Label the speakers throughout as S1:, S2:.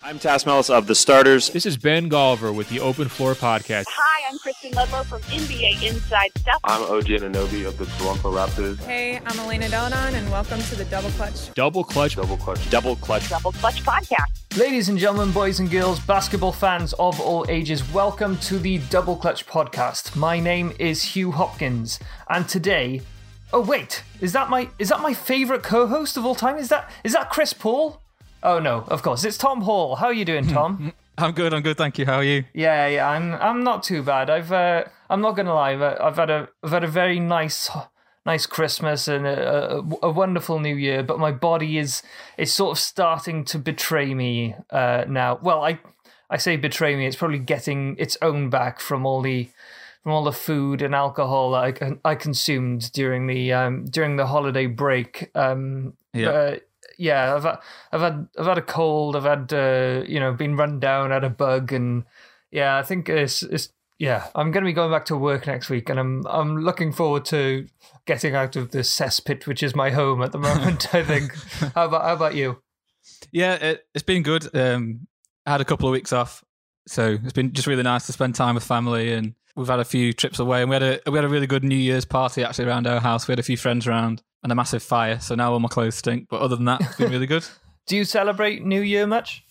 S1: I'm Tas Melas of The Starters.
S2: This is Ben Golliver with the Open Floor Podcast.
S3: Hi, I'm Kristen Ledlow from NBA Inside Stuff.
S4: I'm OG Anunoby of the Toronto Raptors.
S5: Hey, I'm Elena Donan, and welcome to the Double Clutch.
S2: Double Clutch.
S4: Double Clutch.
S1: Double Clutch.
S3: Double Clutch Podcast.
S6: Ladies and gentlemen, boys and girls, basketball fans of all ages, welcome to the Double Clutch podcast. My name is Huw Hopkins, and today, oh wait, is that my is that my favorite co-host of all time? Is that is that Chris Paul? Oh no, of course, it's Tom Hall. How are you doing, Tom?
S7: I'm good. I'm good. Thank you. How are you?
S6: yeah, yeah, I'm I'm not too bad. I've uh, I'm not gonna lie, but I've had a I've had a very nice nice Christmas and a, a, a wonderful New Year, but my body is is sort of starting to betray me uh, now. Well, I I say betray me. It's probably getting its own back from all the from all the food and alcohol that I, I consumed during the um, during the holiday break. Um,
S7: Yeah.
S6: uh, yeah, I've had, I've had I've had a cold. I've had uh, you know been run down, had a bug, and yeah, I think it's it's yeah. I'm going to be going back to work next week, and I'm I'm looking forward to getting out of the cesspit, which is my home at the moment. I think. How about how about you?
S7: Yeah, it, it's been good. Um, I had a couple of weeks off, so it's been just really nice to spend time with family, and we've had a few trips away, and we had a we had a really good New Year's party actually around our house. We had a few friends around and a massive fire, so now all my clothes stink. But other than that, it's been really good.
S6: Do you celebrate New Year much?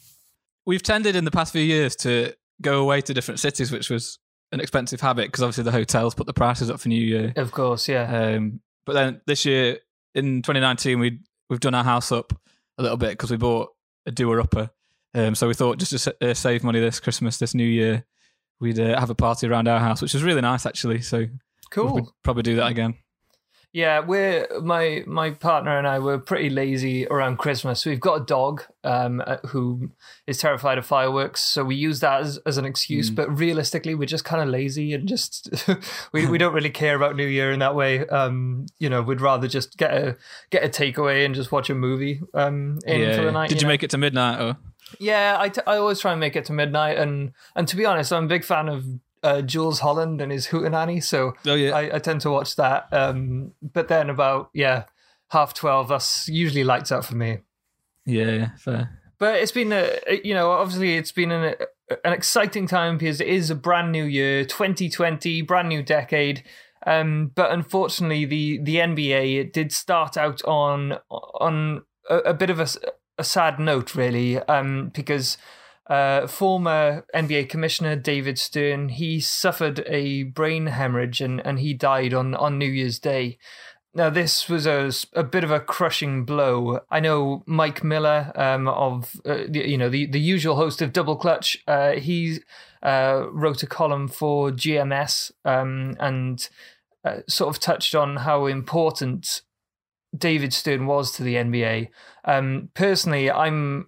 S7: We've tended in the past few years to go away to different cities, which was an expensive habit because obviously the hotels put the prices up for New Year.
S6: Of course, yeah.
S7: Um, but then this year in 2019, we we've done our house up a little bit because we bought a doer upper. Um, so we thought just to sa- uh, save money this Christmas, this New Year, we'd uh, have a party around our house, which was really nice actually. So
S6: cool.
S7: we'd probably do that again.
S6: Yeah, we're my my partner and I were pretty lazy around Christmas. We've got a dog um, uh, who is terrified of fireworks, so we use that as, as an excuse. But realistically, we're just kind of lazy and just we we don't really care about New Year in that way. Um, you know, we'd rather just get a get a takeaway and just watch a movie um, in for the night.
S7: Did you
S6: know?
S7: make it to midnight? Or
S6: Yeah, I, t- I always try and make it to midnight, and and to be honest, I'm a big fan of uh, Jools Holland and his Hootenanny, so
S7: Oh, yeah.
S6: I, I tend to watch that. Um, but then about yeah, half twelve, that's usually lights out for me.
S7: yeah, fair.
S6: But it's been a you know obviously it's been an an exciting time because it is a brand new year, 2020, brand new decade. Um, but unfortunately, the the NBA it did start out on on a, a bit of a, a sad note, really, um, because uh, former NBA commissioner David Stern he suffered a brain hemorrhage and, and he died on on New Year's Day. Now, this was a, a bit of a crushing blow. I know Mike Miller um, of, uh, you know, the, the usual host of Double Clutch, uh, he uh, wrote a column for GMS um, and uh, sort of touched on how important David Stern was to the NBA. Um, personally, I'm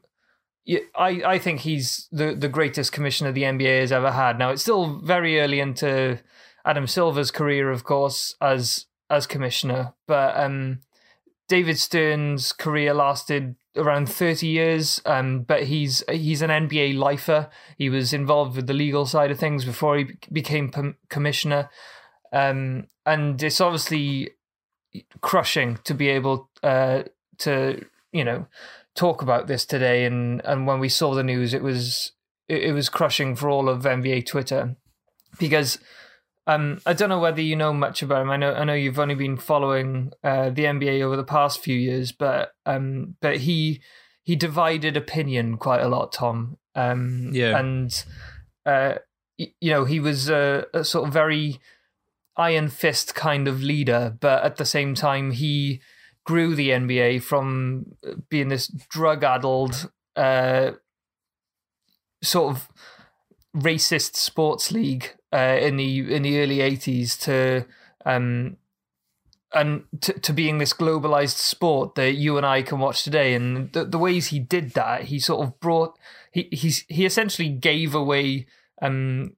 S6: I, I think he's the, the greatest commissioner the NBA has ever had. Now it's still very early into Adam Silver's career, of course, as as commissioner, but um, David Stern's career lasted around thirty years. Um, but he's he's an NBA lifer. He was involved with the legal side of things before he became com- commissioner. Um, and it's obviously crushing to be able uh, to you know talk about this today. And and when we saw the news it was it, was crushing for all of NBA Twitter. Because um I don't know whether you know much about him. I know I know you've only been following uh, the NBA over the past few years but um but he he divided opinion quite a lot Tom. Um
S7: Yeah.
S6: and uh you know he was a, a sort of very iron fist kind of leader but at the same time he grew the NBA from being this drug addled, uh, sort of racist sports league uh, in the in the early eighties to um, and to, to being this globalized sport that you and I can watch today. And the, the ways he did that, he sort of brought he he's, he essentially gave away um,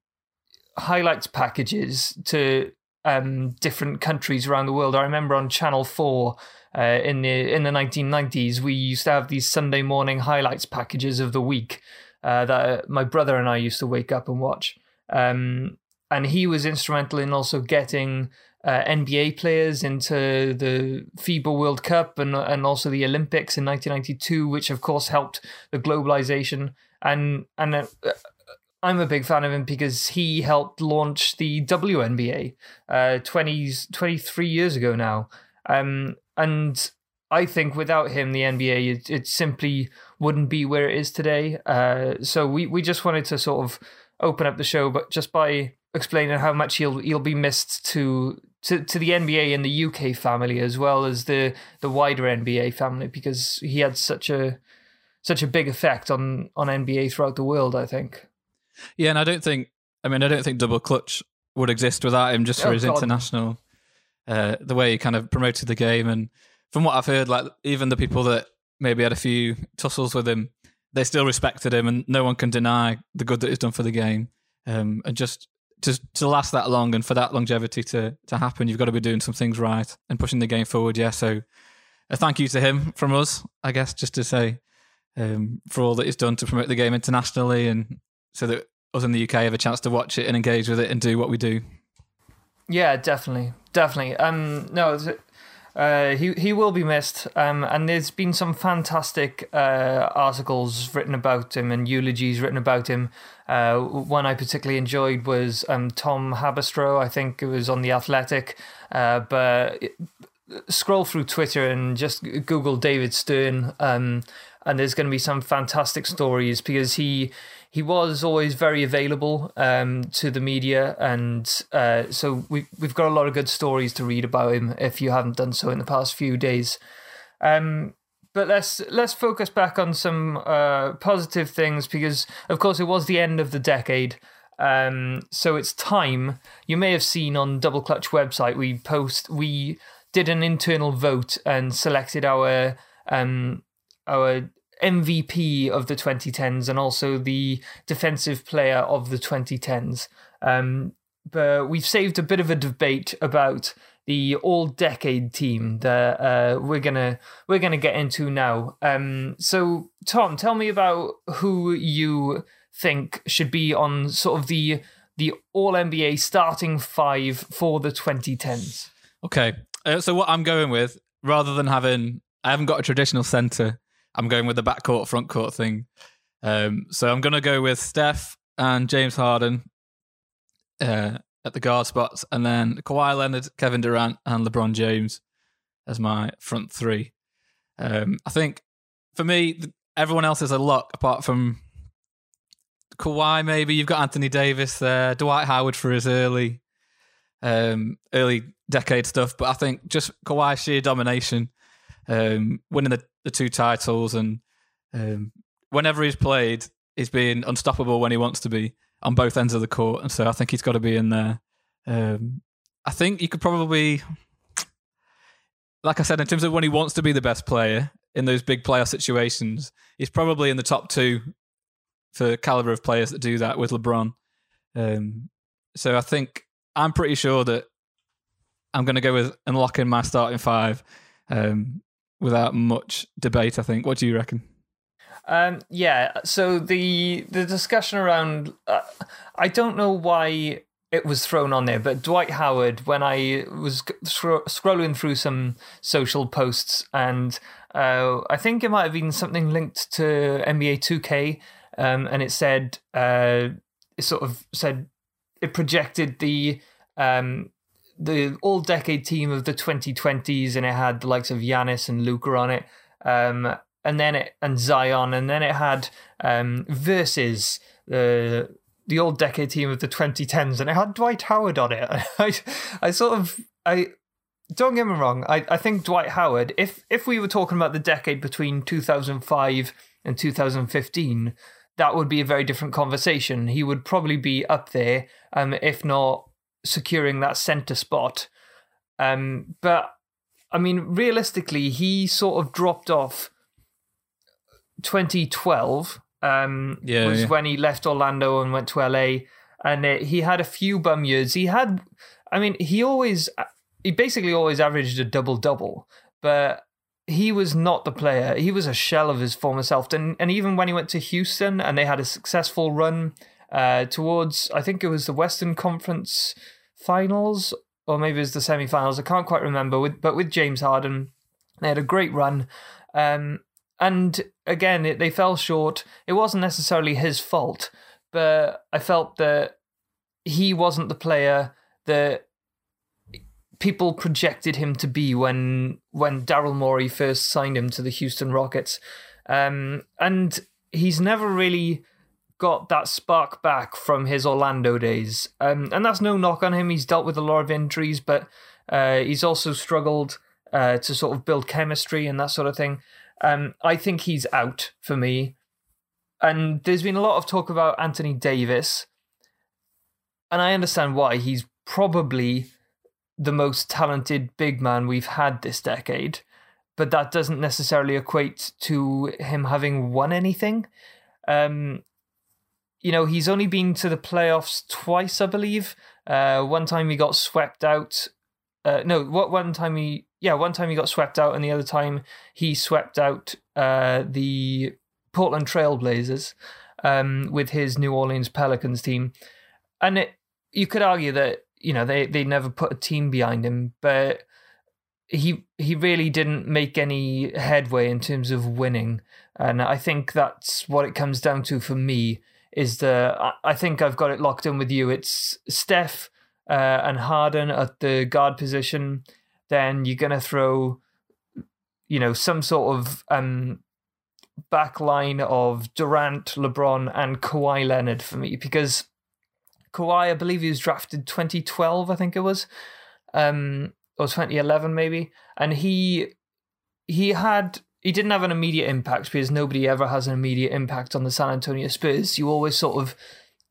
S6: highlights packages to um, different countries around the world. I remember on Channel Four uh, in the in the 1990s, we used to have these Sunday morning highlights packages of the week uh, that my brother and I used to wake up and watch. Um, and he was instrumental in also getting uh, NBA players into the FIBA World Cup and and also the Olympics in 1992, which of course helped the globalization. And and uh, I'm a big fan of him because he helped launch the WNBA uh, 20, 23 years ago now. Um, and I think without him, the NBA it, it simply wouldn't be where it is today. Uh, so we, we just wanted to sort of open up the show, but just by explaining how much he'll he'll be missed to to, to the NBA and the UK family as well as the the wider NBA family because he had such a such a big effect on on NBA throughout the world. I think.
S7: Yeah, and I don't think. I mean, I don't think Double Clutch would exist without him, just for
S6: Oh,
S7: his
S6: God.
S7: international, uh, the way he kind of promoted the game. And from what I've heard, like even the people that maybe had a few tussles with him, they still respected him, and no one can deny the good that he's done for the game. Um, and just to to last that long and for that longevity to to happen, you've got to be doing some things right and pushing the game forward. Yeah, so a thank you to him from us, I guess, just to say um, for all that he's done to promote the game internationally and so that us in the UK have a chance to watch it and engage with it and do what we do.
S6: Yeah, definitely, definitely. Um, no, uh, he he will be missed. Um, and there's been some fantastic uh, articles written about him and eulogies written about him. Uh, one I particularly enjoyed was um, Tom Haberstroh. I think it was on the Athletic. Uh, but scroll through Twitter and just Google David Stern. Um, and there's going to be some fantastic stories because he he was always very available um, to the media, and uh, so we we've got a lot of good stories to read about him if you haven't done so in the past few days. Um, but let's let's focus back on some uh, positive things because, of course, it was the end of the decade. Um, so it's time. You may have seen on Double Clutch website we post we did an internal vote and selected our um, our MVP of the 2010s and also the defensive player of the 2010s. Um, but we've saved a bit of a debate about the all-decade team that uh, we're gonna we're gonna get into now. Um, so Tom, tell me about who you think should be on sort of the the All NBA starting five for the 2010s.
S7: Okay, uh, so what I'm going with, rather than having, I haven't got a traditional center. I'm going with the backcourt, front court thing. Um, so I'm going to go with Steph and James Harden uh, at the guard spots, and then Kawhi Leonard, Kevin Durant, and LeBron James as my front three. Um, I think for me, everyone else is a lock apart from Kawhi. Maybe you've got Anthony Davis there, Dwight Howard for his early, um, early decade stuff. But I think just Kawhi sheer domination, um, winning the, the two titles, and um, whenever he's played, he's been unstoppable when he wants to be on both ends of the court, and so I think he's got to be in there. Um, I think you could probably, like I said, in terms of when he wants to be the best player in those big playoff situations, he's probably in the top two for caliber of players that do that with LeBron. Um, so I think I'm pretty sure that I'm going to go with unlocking my starting five um, without much debate. I think. What do you reckon?
S6: Um, yeah. So the the discussion around, uh, I don't know why it was thrown on there, but Dwight Howard, when I was scro- scrolling through some social posts, and uh, I think it might have been something linked to NBA 2K, um, and it said uh, it sort of said it projected the um, the all decade team of the 2020s, and it had the likes of Giannis and Luka on it. Um, and then it and Zion, and then it had um, versus the the old decade team of the 2010s, and it had Dwight Howard on it. I, I sort of, I don't get me wrong. I, I think Dwight Howard. If if we were talking about the decade between 2005 and 2015, that would be a very different conversation. He would probably be up there, um, if not securing that center spot. Um, but I mean, realistically, he sort of dropped off 2012 um,
S7: Yeah,
S6: was
S7: yeah.
S6: when he left Orlando and went to LA. And uh, he had a few bum years. He had, I mean, he always, he basically always averaged a double double, but he was not the player. He was a shell of his former self. And, and even when he went to Houston and they had a successful run, uh, towards I think it was the Western Conference Finals or maybe it was the semifinals. I can't quite remember. With but with James Harden, they had a great run. Um, and again, it, they fell short. It wasn't necessarily his fault, but I felt that he wasn't the player that people projected him to be when when Daryl Morey first signed him to the Houston Rockets. Um, and he's never really got that spark back from his Orlando days. Um, and that's no knock on him. He's dealt with a lot of injuries, but uh, he's also struggled uh, to sort of build chemistry and that sort of thing. Um, I think he's out for me. And there's been a lot of talk about Anthony Davis. And I understand why. He's probably the most talented big man we've had this decade. But that doesn't necessarily equate to him having won anything. Um, you know, he's only been to the playoffs twice, I believe. Uh, one time he got swept out. Uh, no, what one time he yeah, one time he got swept out, and the other time he swept out uh, the Portland Trailblazers um, with his New Orleans Pelicans team. And it, you could argue that you know they they never put a team behind him, but he he really didn't make any headway in terms of winning. And I think that's what it comes down to for me. Is the I think I've got it locked in with you. It's Steph uh, and Harden at the guard position then you're to throw, you know, some sort of um, back line of Durant, LeBron, and Kawhi Leonard for me because Kawhi, I believe he was drafted 2012, I think it was, um, or 2011 maybe, and he he had he didn't have an immediate impact because nobody ever has an immediate impact on the San Antonio Spurs. You always sort of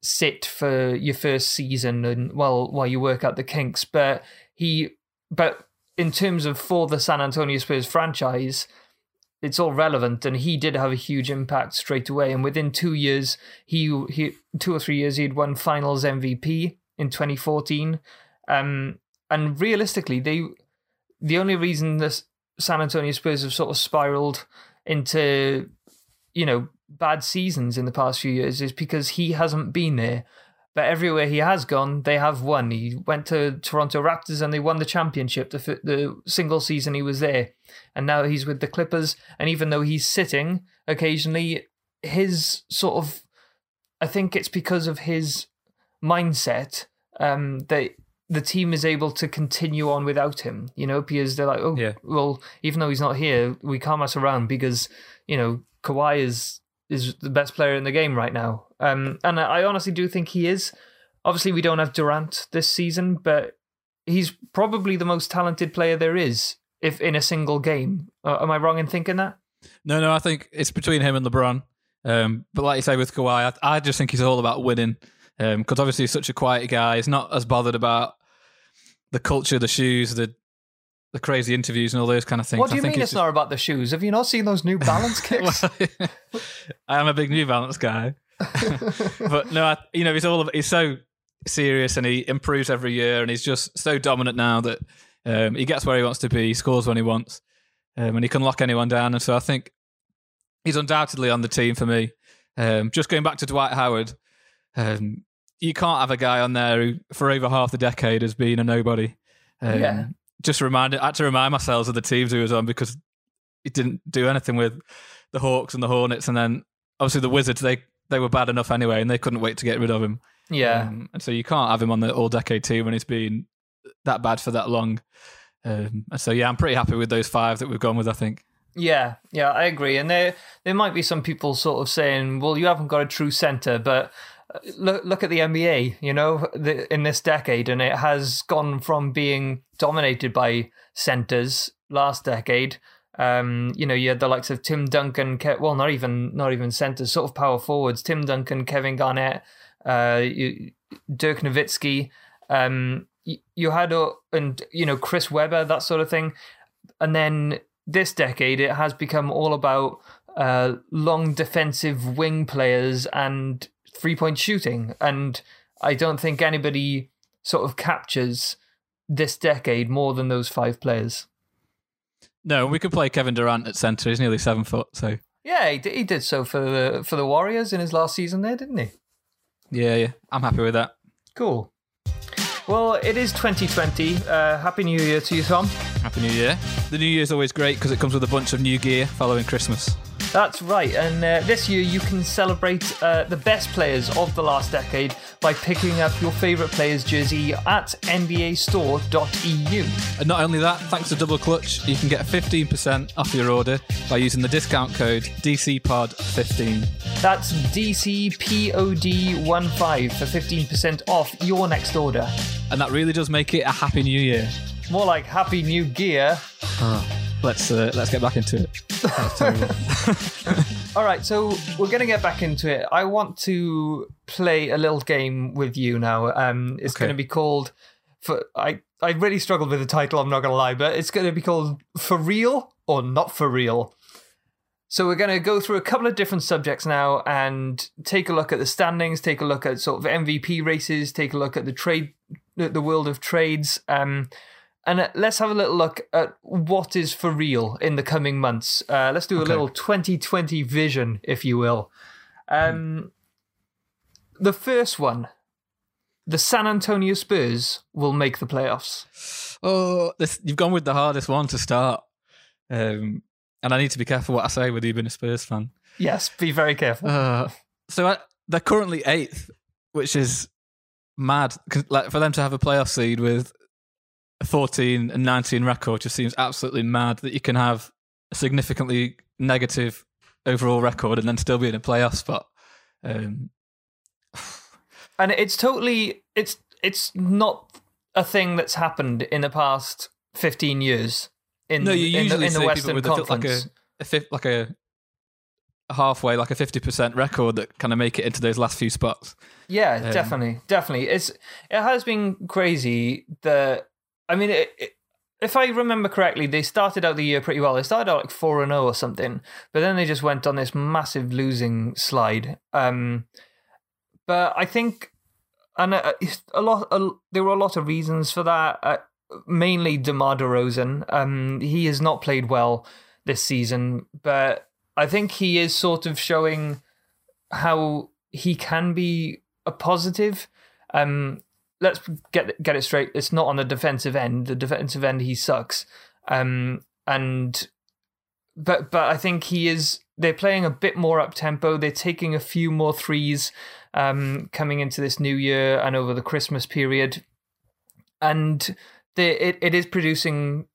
S6: sit for your first season and well while you work out the kinks, but he but in terms of for the San Antonio Spurs franchise, it's all relevant, and he did have a huge impact straight away. And within two years, he he two or three years, he had won Finals MVP in 2014. Um, and realistically, they the only reason the San Antonio Spurs have sort of spiraled into you know bad seasons in the past few years is because he hasn't been there. But everywhere he has gone, they have won. He went to Toronto Raptors and they won the championship the, the single season he was there. And now he's with the Clippers. And even though he's sitting occasionally, his sort of, I think it's because of his mindset um, that the team is able to continue on without him, you know, because they're like, oh,
S7: Yeah.
S6: well, even though he's not here, we can't mess around because, you know, Kawhi is is the best player in the game right now. Um, and I honestly do think he is. Obviously, we don't have Durant this season, but he's probably the most talented player there is if in a single game. Uh, am I wrong in thinking that?
S7: No, no, I think it's between him and LeBron. Um, but like you say with Kawhi, I, I just think he's all about winning. Because obviously he's such a quiet guy. He's not as bothered about the culture, the shoes, the the crazy interviews, and all those kind of things.
S6: What do
S7: I
S6: you
S7: think
S6: mean
S7: he's
S6: it's not about the shoes? Have you not seen those New Balance kicks?
S7: just- I am a big New Balance guy, but no, I, you know he's all of, he's so serious and he improves every year, and he's just so dominant now that um, he gets where he wants to be, he scores when he wants, um, and he can lock anyone down. And so I think he's undoubtedly on the team for me. Um, just going back to Dwight Howard, um, you can't have a guy on there who, for over half the decade, has been a nobody. Um,
S6: Yeah.
S7: Just remind, I had to remind myself of the teams he was on because he didn't do anything with the Hawks and the Hornets, and then obviously the Wizards. They they were bad enough anyway, and they couldn't wait to get rid of him.
S6: yeah.
S7: Um, and so you can't have him on the all decade team when he's been that bad for that long. Um, and so yeah, I'm pretty happy with those five that we've gone with. I think.
S6: Yeah, yeah, I agree. And there there might be some people sort of saying, "Well, you haven't got a true center," but look look at the NBA. You know, the, in this decade, and it has gone from being dominated by centers last decade. Um, you know, you had the likes of Tim Duncan. Ke- well, not even not even centers, sort of power forwards. Tim Duncan, Kevin Garnett, uh, you, Dirk Nowitzki. Um, you, you had uh, and you know Chris Webber, that sort of thing, and then this decade it has become all about uh, long defensive wing players and three point shooting. And I don't think anybody sort of captures this decade more than those five players.
S7: No, we could play Kevin Durant at center. He's nearly seven foot, so
S6: Yeah, he did, he did so for the for the Warriors in his last season there, didn't he?
S7: Yeah, yeah. I'm happy with that.
S6: Cool. Well, it is 2020. Uh, Happy New Year to you, Tom.
S7: Happy New Year. The New Year's always great because it comes with a bunch of new gear following Christmas.
S6: That's right, and uh, this year you can celebrate uh, the best players of the last decade by picking up your favourite player's jersey at nbastore.eu.
S7: And not only that, thanks to Double Clutch, you can get 15% off your order by using the discount code DCPOD15.
S6: That's DCPOD15 for 15% off your next order.
S7: And that really does make it a happy new year.
S6: More like Happy New Gear.
S7: Let's uh, let's get back into it.
S6: All right, so we're going to get back into it. I want to play a little game with you now. Um, it's
S7: Okay.
S6: going to be called. For I I really struggled with the title. I'm not going to lie, but it's going to be called for real or not for real. So we're going to go through a couple of different subjects now and take a look at the standings, take a look at sort of MVP races, take a look at the trade, the, the world of trades, um, and uh, let's have a little look at what is for real in the coming months. Uh, let's do a
S7: Okay.
S6: little 2020 vision, if you will. Um, the first one, the San Antonio Spurs will make the playoffs.
S7: oh, this you've gone with the hardest one to start. Um, and I need to be careful what I say with you being a Spurs fan.
S6: Yes, be very careful.
S7: Uh, so I, they're currently eighth, which is mad. 'Cause, Like for them to have a playoff seed with 14 and 19 record just seems absolutely mad that you can have a significantly negative overall record and then still be in a playoff spot. Um,
S6: and it's totally it's it's not a thing that's happened in the past 15 years in,
S7: no, you
S6: in the,
S7: usually
S6: in the Western
S7: a, like a, a like a, halfway, like a 50% record that kind of make it into those last few spots.
S6: Yeah,
S7: Um,
S6: definitely, definitely. It's it has been crazy. The I mean, it, it, if I remember correctly, they started out the year pretty well. They started out like four and zero or something, but then they just went on this massive losing slide. Um, but I think, and a, a lot, a, there were a lot of reasons for that. Uh, mainly DeMar DeRozan. Um, he has not played well this season, but I think he is sort of showing how he can be a positive. Um, let's get get it straight. It's not on the defensive end. The defensive end he sucks. Um, and but but I think he is. They're playing a bit more up tempo. They're taking a few more threes um, coming into this new year and over the Christmas period, and they, it it is producing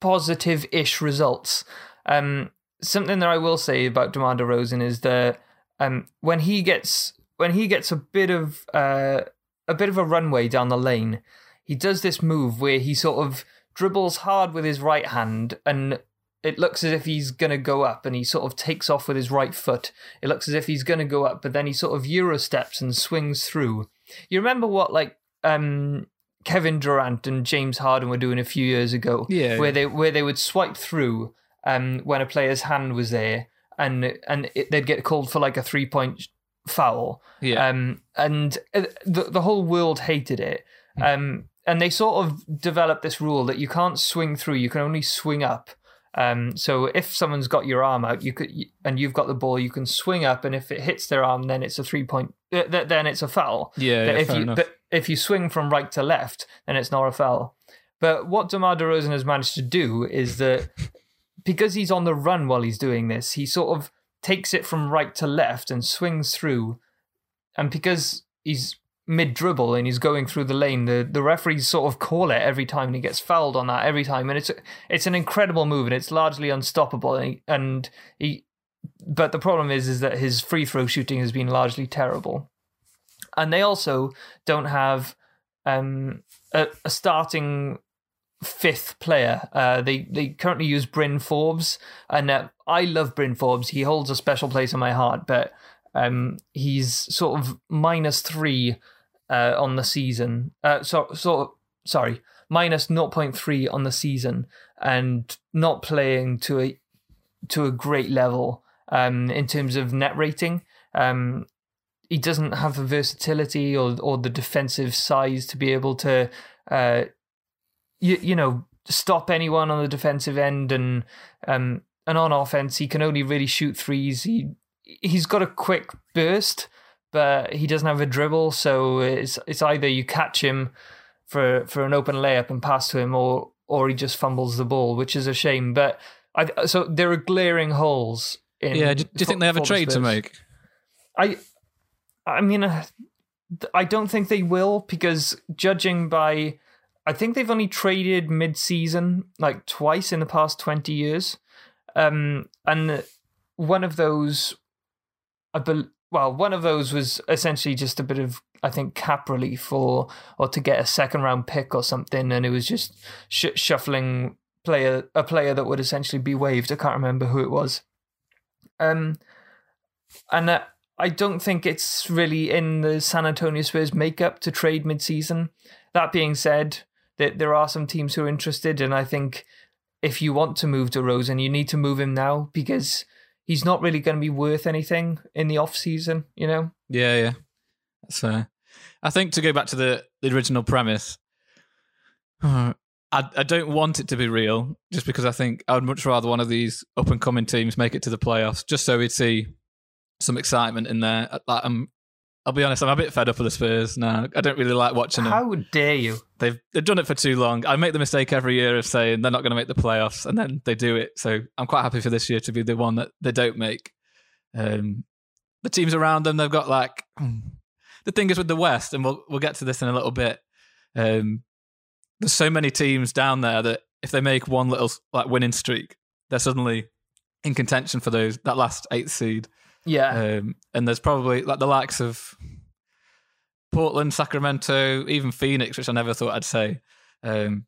S6: positive-ish results. Um, something that I will say about DeMar DeRozan is that um, when he gets when he gets a bit of uh, a bit of a runway down the lane, he does this move where he sort of dribbles hard with his right hand and it looks as if he's going to go up and he sort of takes off with his right foot. It looks as if he's going to go up, but then he sort of euro steps and swings through. You remember what like um, Kevin Durant and James Harden were doing a few years ago,
S7: Yeah,
S6: where
S7: yeah.
S6: they where they would swipe through um, when a player's hand was there, and and it, they'd get called for like a three point foul.
S7: Yeah.
S6: Um, and uh, the the whole world hated it.
S7: Hmm.
S6: Um, and they sort of developed this rule that you can't swing through; you can only swing up. Um, so if someone's got your arm out, you could, and you've got the ball, you can swing up, and if it hits their arm, then it's a three point. Uh, th- then it's a foul.
S7: Yeah,
S6: But
S7: yeah,
S6: if you
S7: enough.
S6: if you swing from right to left, then it's not a foul. But what DeMar DeRozan has managed to do is that because he's on the run while he's doing this, he sort of takes it from right to left and swings through. And because he's mid dribble and he's going through the lane, the, the referees sort of call it every time and he gets fouled on that every time. And it's it's an incredible move and it's largely unstoppable. And he, and he but the problem is is that his free throw shooting has been largely terrible. And they also don't have um, a, a starting fifth player. Uh, they they currently use Bryn Forbes, and uh, I love Bryn Forbes. He holds a special place in my heart, but um, he's sort of minus three uh, on the season. Uh, so of sorry, minus 0.3 on the season, and not playing to a to a great level um, in terms of net rating. Um, he doesn't have the versatility or or the defensive size to be able to, uh, you you know, stop anyone on the defensive end and um and on offense he can only really shoot threes. He he's got a quick burst, but he doesn't have a dribble. So it's it's either you catch him for for an open layup and pass to him, or or he just fumbles the ball, which is a shame. But I so there are glaring holes. In
S7: yeah, do, do you think they have a trade to make?
S6: I, I mean, uh, I don't think they will because judging by, I think they've only traded mid-season like twice in the past twenty years, um, and one of those, I bel well, one of those was essentially just a bit of I think cap relief or or to get a second round pick or something, and it was just sh- shuffling player a player that would essentially be waived. I can't remember who it was. Um, and uh, I don't think it's really in the San Antonio Spurs makeup to trade mid-season. That being said, that there are some teams who are interested, and I think if you want to move DeRozan, you need to move him now because he's not really going to be worth anything in the off season. You know?
S7: Yeah, yeah. So, I think to go back to the, the original premise, I, I don't want it to be real just because I think I would much rather one of these up and coming teams make it to the playoffs just so we'd see some excitement in there. I'm, I'll be honest, I'm a bit fed up with the Spurs now. I don't really like watching them.
S6: How dare you?
S7: They've they've done it for too long. I make the mistake every year of saying they're not going to make the playoffs, and then they do it. So I'm quite happy for this year to be the one that they don't make. Um, the teams around them, they've got like the thing is with the West, and we'll we'll get to this in a little bit. Um, there's so many teams down there that if they make one little like winning streak, they're suddenly in contention for those that last eighth seed.
S6: Yeah.
S7: Um, and there's probably like the likes of Portland, Sacramento, even Phoenix, which I never thought I'd say. Um,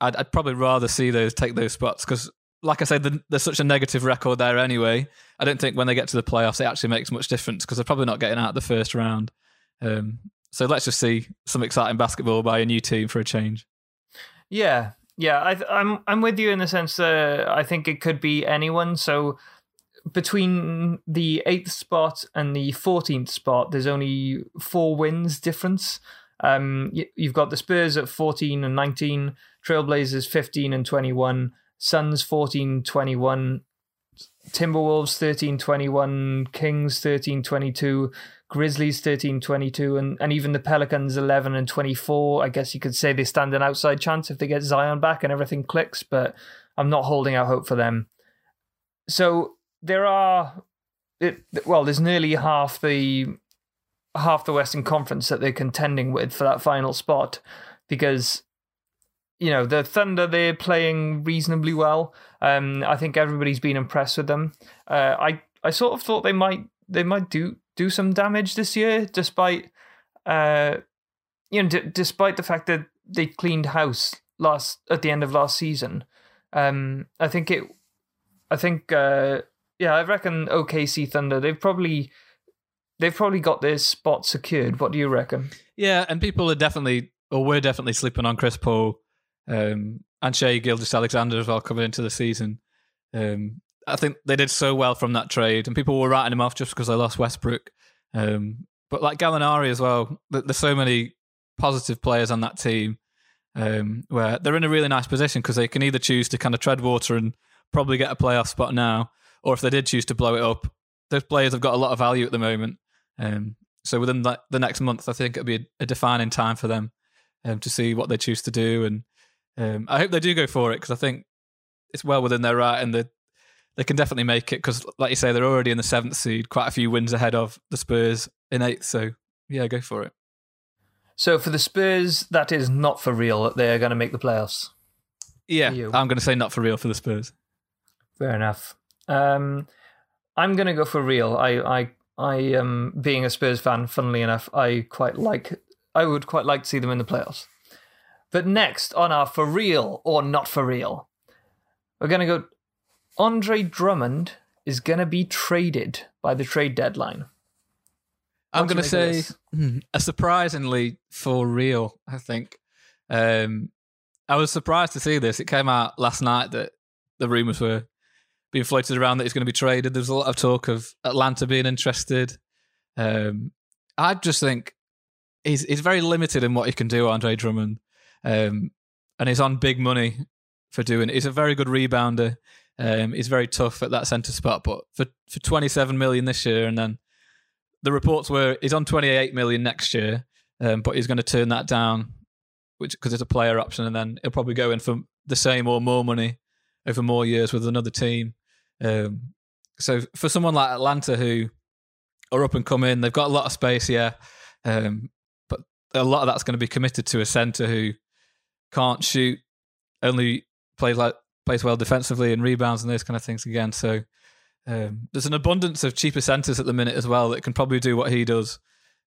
S7: I'd, I'd probably rather see those take those spots because, like I said, the, there's such a negative record there anyway. I don't think when they get to the playoffs, it actually makes much difference because they're probably not getting out of the first round. Um, so let's just see some exciting basketball by a new team for a change.
S6: Yeah, yeah, I, I'm I'm with you in the sense that I think it could be anyone. So between the eighth spot and the fourteenth spot, there's only four wins difference. Um, you've got the Spurs at 14 and 19, Trailblazers 15 and 21, Suns 14 21, Timberwolves 13 21, Kings 13 22, Grizzlies 13 22, and, and even the Pelicans 11 and 24. I guess you could say they stand an outside chance if they get Zion back and everything clicks, but I'm not holding out hope for them. So there are, it, well, there's nearly half the half the Western Conference that they're contending with for that final spot because you know the Thunder they're playing reasonably well. Um, I think everybody's been impressed with them. Uh, I I sort of thought they might they might do do some damage this year, despite uh, you know d- despite the fact that they cleaned house last at the end of last season. Um, I think it. I think uh, yeah, I reckon OKC Thunder they've probably they've probably got their spot secured. What do you reckon?
S7: Yeah, and people are definitely, or we're definitely sleeping on Chris Paul um, and Shai Gilgeous-Alexander as well coming into the season. Um, I think they did so well from that trade, and people were writing him off just because they lost Westbrook. Um, but like Gallinari as well, there's so many positive players on that team um, where they're in a really nice position because they can either choose to kind of tread water and probably get a playoff spot now, or if they did choose to blow it up, those players have got a lot of value at the moment. Um, so within the, the next month, I think it'll be a, a defining time for them um, to see what they choose to do, and um, I hope they do go for it because I think it's well within their right, and they they can definitely make it because, like you say, they're already in the seventh seed, quite a few wins ahead of the Spurs in eighth. So yeah, go for it.
S6: So for the Spurs, that is not for real that they're going to make the playoffs.
S7: Yeah. I'm going to say not for real for the Spurs.
S6: Fair enough. Um, I'm going to go for real. I, I, I um, being a Spurs fan, funnily enough, I quite like. I would quite like to see them in the playoffs. But next on our for real or not for real, we're going to go. Andre Drummond is going to be traded by the trade deadline.
S7: I'm going to
S6: you make of
S7: say a surprisingly for real. I think um, I was surprised to see this. It came out last night that the rumors were being floated around that he's going to be traded. There's a lot of talk of Atlanta being interested. Um, I just think he's he's very limited in what he can do, Andre Drummond, um, and he's on big money for doing. it. He's a very good rebounder. Um, he's very tough at that centre spot, but for for 27 million this year, and then the reports were he's on 28 million next year, um, but he's going to turn that down, which because it's a player option, and then he'll probably go in for the same or more money over more years with another team. Um, so for someone like Atlanta who are up and coming, they've got a lot of space, yeah, um, but a lot of that's going to be committed to a center who can't shoot, only plays like plays well defensively and rebounds and those kind of things again. So um, there's an abundance of cheaper centers at the minute as well that can probably do what he does,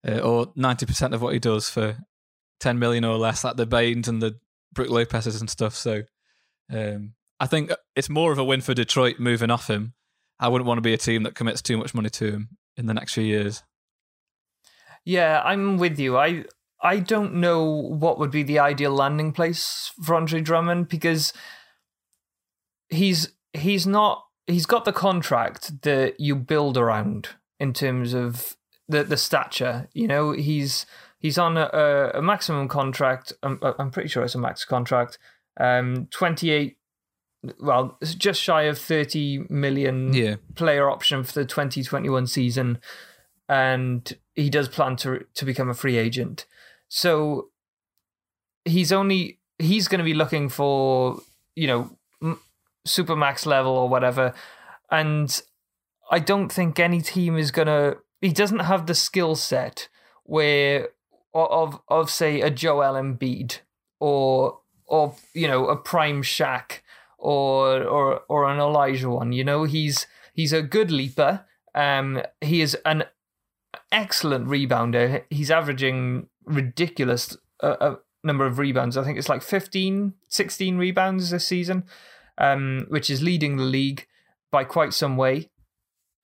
S7: uh, or ninety percent of what he does for ten million or less, like the Baynes and the Brook Lopez's and stuff. So um, I think it's more of a win for Detroit moving off him. I wouldn't want to be a team that commits too much money to him in the next few years.
S6: Yeah, I'm with you. I I don't know what would be the ideal landing place for Andre Drummond because he's he's not he's got the contract that you build around in terms of the the stature. You know, he's he's on a, a maximum contract. I'm, I'm pretty sure it's a max contract. Um, twenty eight. Well, it's just shy of thirty million
S7: Yeah.
S6: player option for the twenty twenty one season, and he does plan to to become a free agent. So he's only he's going to be looking for you know m- super max level or whatever, and I don't think any team is going to. He doesn't have the skill set where of of say a Joel Embiid or or you know a prime Shaq or or or an Olajuwon. You know he's he's a good leaper. Um, he is an excellent rebounder. He's averaging ridiculous uh, uh, number of rebounds. I think it's like 15, 16 rebounds this season, um, which is leading the league by quite some way.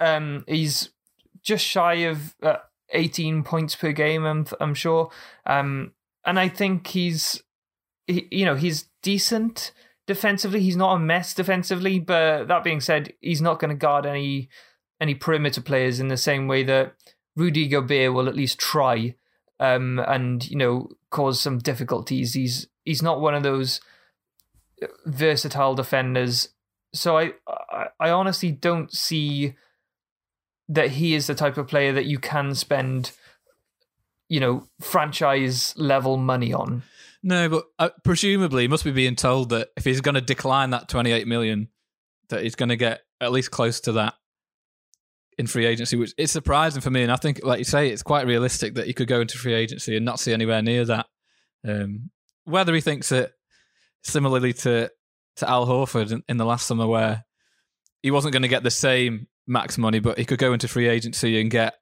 S6: Um, he's just shy of uh, 18 points per game, I'm, I'm sure. Um, and I think he's, he, you know, he's decent defensively. He's not a mess defensively, but that being said, he's not going to guard any any perimeter players in the same way that Rudy Gobert will at least try um, and you know cause some difficulties. He's he's not one of those versatile defenders. So I I, I honestly don't see that he is the type of player that you can spend you know franchise level money on.
S7: No, but uh, presumably he must be being told that if he's going to decline that 28 million, that he's going to get at least close to that in free agency, which is surprising for me. And I think, like you say, it's quite realistic that he could go into free agency and not see anywhere near that. Um, whether he thinks it similarly to to Al Horford in, in the last summer, where he wasn't going to get the same max money, but he could go into free agency and get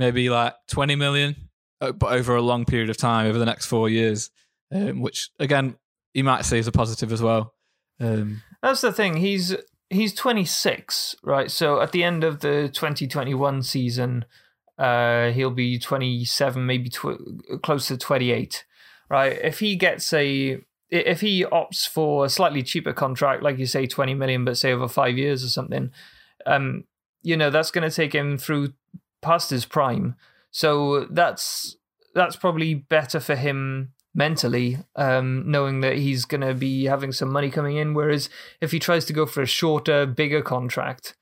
S7: maybe like 20 million, uh, but over a long period of time, over the next four years, um, which again, you might see as a positive as well. Um,
S6: That's the thing. He's he's 26, right? So at the end of the 2021 season, uh, he'll be 27, maybe tw- close to 28, right? If he gets a if he opts for a slightly cheaper contract, like you say, 20 million, but say over five years or something, um, you know, that's going to take him through past his prime. So that's that's probably better for him mentally, um, knowing that he's going to be having some money coming in. Whereas if he tries to go for a shorter, bigger contract,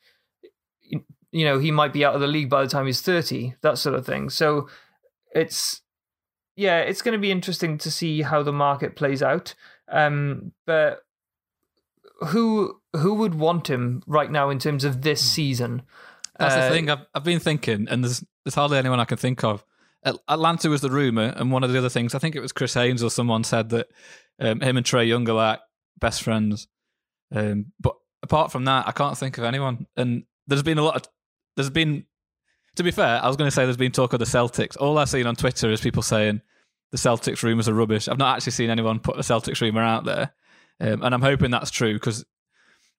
S6: you, know, he might be out of the league by the time he's 30, that sort of thing. So it's, yeah, it's going to be interesting to see how the market plays out. Um, but who who would want him right now in terms of this season?
S7: That's
S6: Uh,
S7: the thing. I've, I've been thinking, and there's there's hardly anyone I can think of. At- Atlanta was the rumor, and one of the other things I think it was Chris Haynes or someone said that um, him and Trae Young are like best friends. Um, but apart from that, I can't think of anyone. And there's been a lot of there's been. To be fair, I was going to say there's been talk of the Celtics. All I've seen on Twitter is people saying the Celtics rumors are rubbish. I've not actually seen anyone put a Celtics rumor out there, um, and I'm hoping that's true because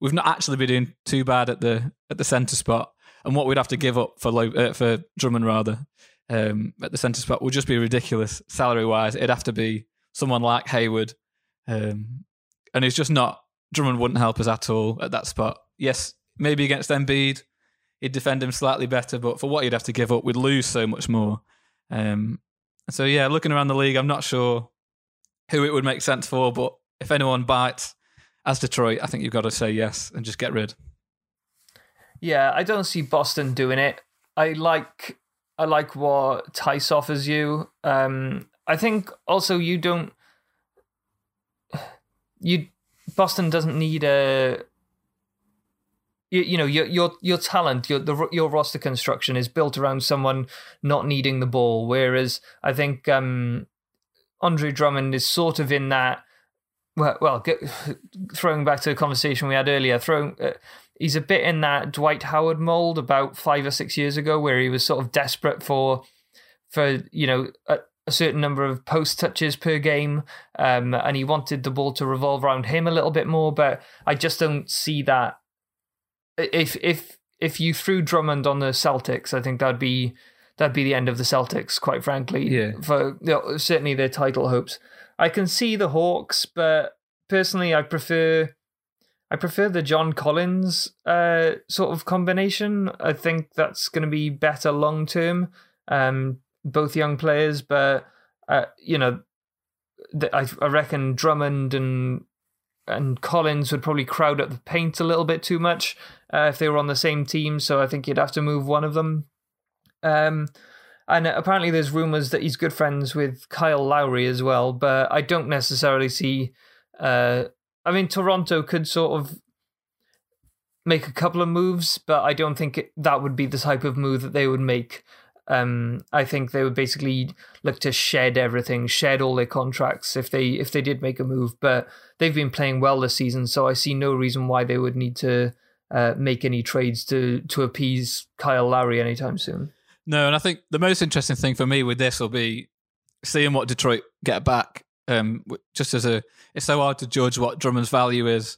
S7: we've not actually been doing too bad at the at the centre spot, and what we'd have to give up for low, uh, for Drummond rather um, at the centre spot would just be ridiculous salary wise. It'd have to be someone like Hayward, um, and it's just not. Drummond wouldn't help us at all at that spot. Yes, maybe against Embiid, he'd defend him slightly better, but for what he'd have to give up, we'd lose so much more. Um, so yeah, looking around the league, I'm not sure who it would make sense for, but if anyone bites as Detroit, I think you've got to say yes and just get rid.
S6: Yeah, I don't see Boston doing it. I like I like what Theis offers you. Um, I think also you don't. You Boston doesn't need a. You, you know your your your talent, your the your roster construction is built around someone not needing the ball. Whereas I think um, Andre Drummond is sort of in that. Well, well, get, throwing back to the conversation we had earlier, throwing uh, he's a bit in that Dwight Howard mold about five or six years ago, where he was sort of desperate for for you know a, a certain number of post touches per game, um, and he wanted the ball to revolve around him a little bit more. But I just don't see that. If if if you threw Drummond on the Celtics, I think that'd be that'd be the end of the Celtics, quite frankly.
S7: Yeah.
S6: For you know, certainly their title hopes. I can see the Hawks, but personally, I prefer I prefer the John Collins uh, sort of combination. I think that's going to be better long term. Um, both young players, but uh, you know, th- I, I reckon Drummond and and Collins would probably crowd up the paint a little bit too much uh, if they were on the same team. So I think you'd have to move one of them. Um, and apparently, there's rumors that he's good friends with Kyle Lowry as well, but I don't necessarily see. Uh, I mean, Toronto could sort of make a couple of moves, but I don't think that would be the type of move that they would make. Um, I think they would basically look to shed everything, shed all their contracts if they if they did make a move. But they've been playing well this season, so I see no reason why they would need to uh, make any trades to to appease Kyle Lowry anytime soon.
S7: No, and I think the most interesting thing for me with this will be seeing what Detroit get back. Um, just as a, it's so hard to judge what Drummond's value is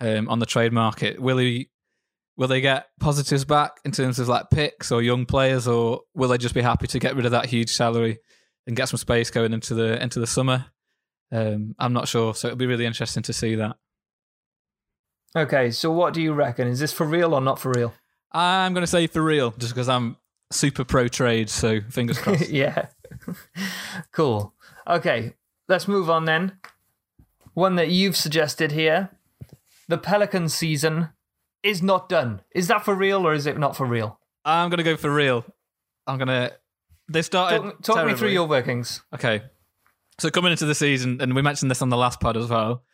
S7: um, on the trade market. Will he, will they get positives back in terms of like picks or young players, or will they just be happy to get rid of that huge salary and get some space going into the into the summer? Um, I'm not sure, so it'll be really interesting to see that.
S6: Okay, so what do you reckon? Is this for real or not for real?
S7: I'm going to say for real, just because I'm super pro trade. So fingers crossed.
S6: yeah. cool. Okay, let's move on then. One that you've suggested here. The Pelican season is not done. Is that for real or is it not for real?
S7: I'm going to go for real. I'm going to. They started.
S6: Talk, talk me through your workings.
S7: Okay. So coming into the season, and we mentioned this on the last pod as well.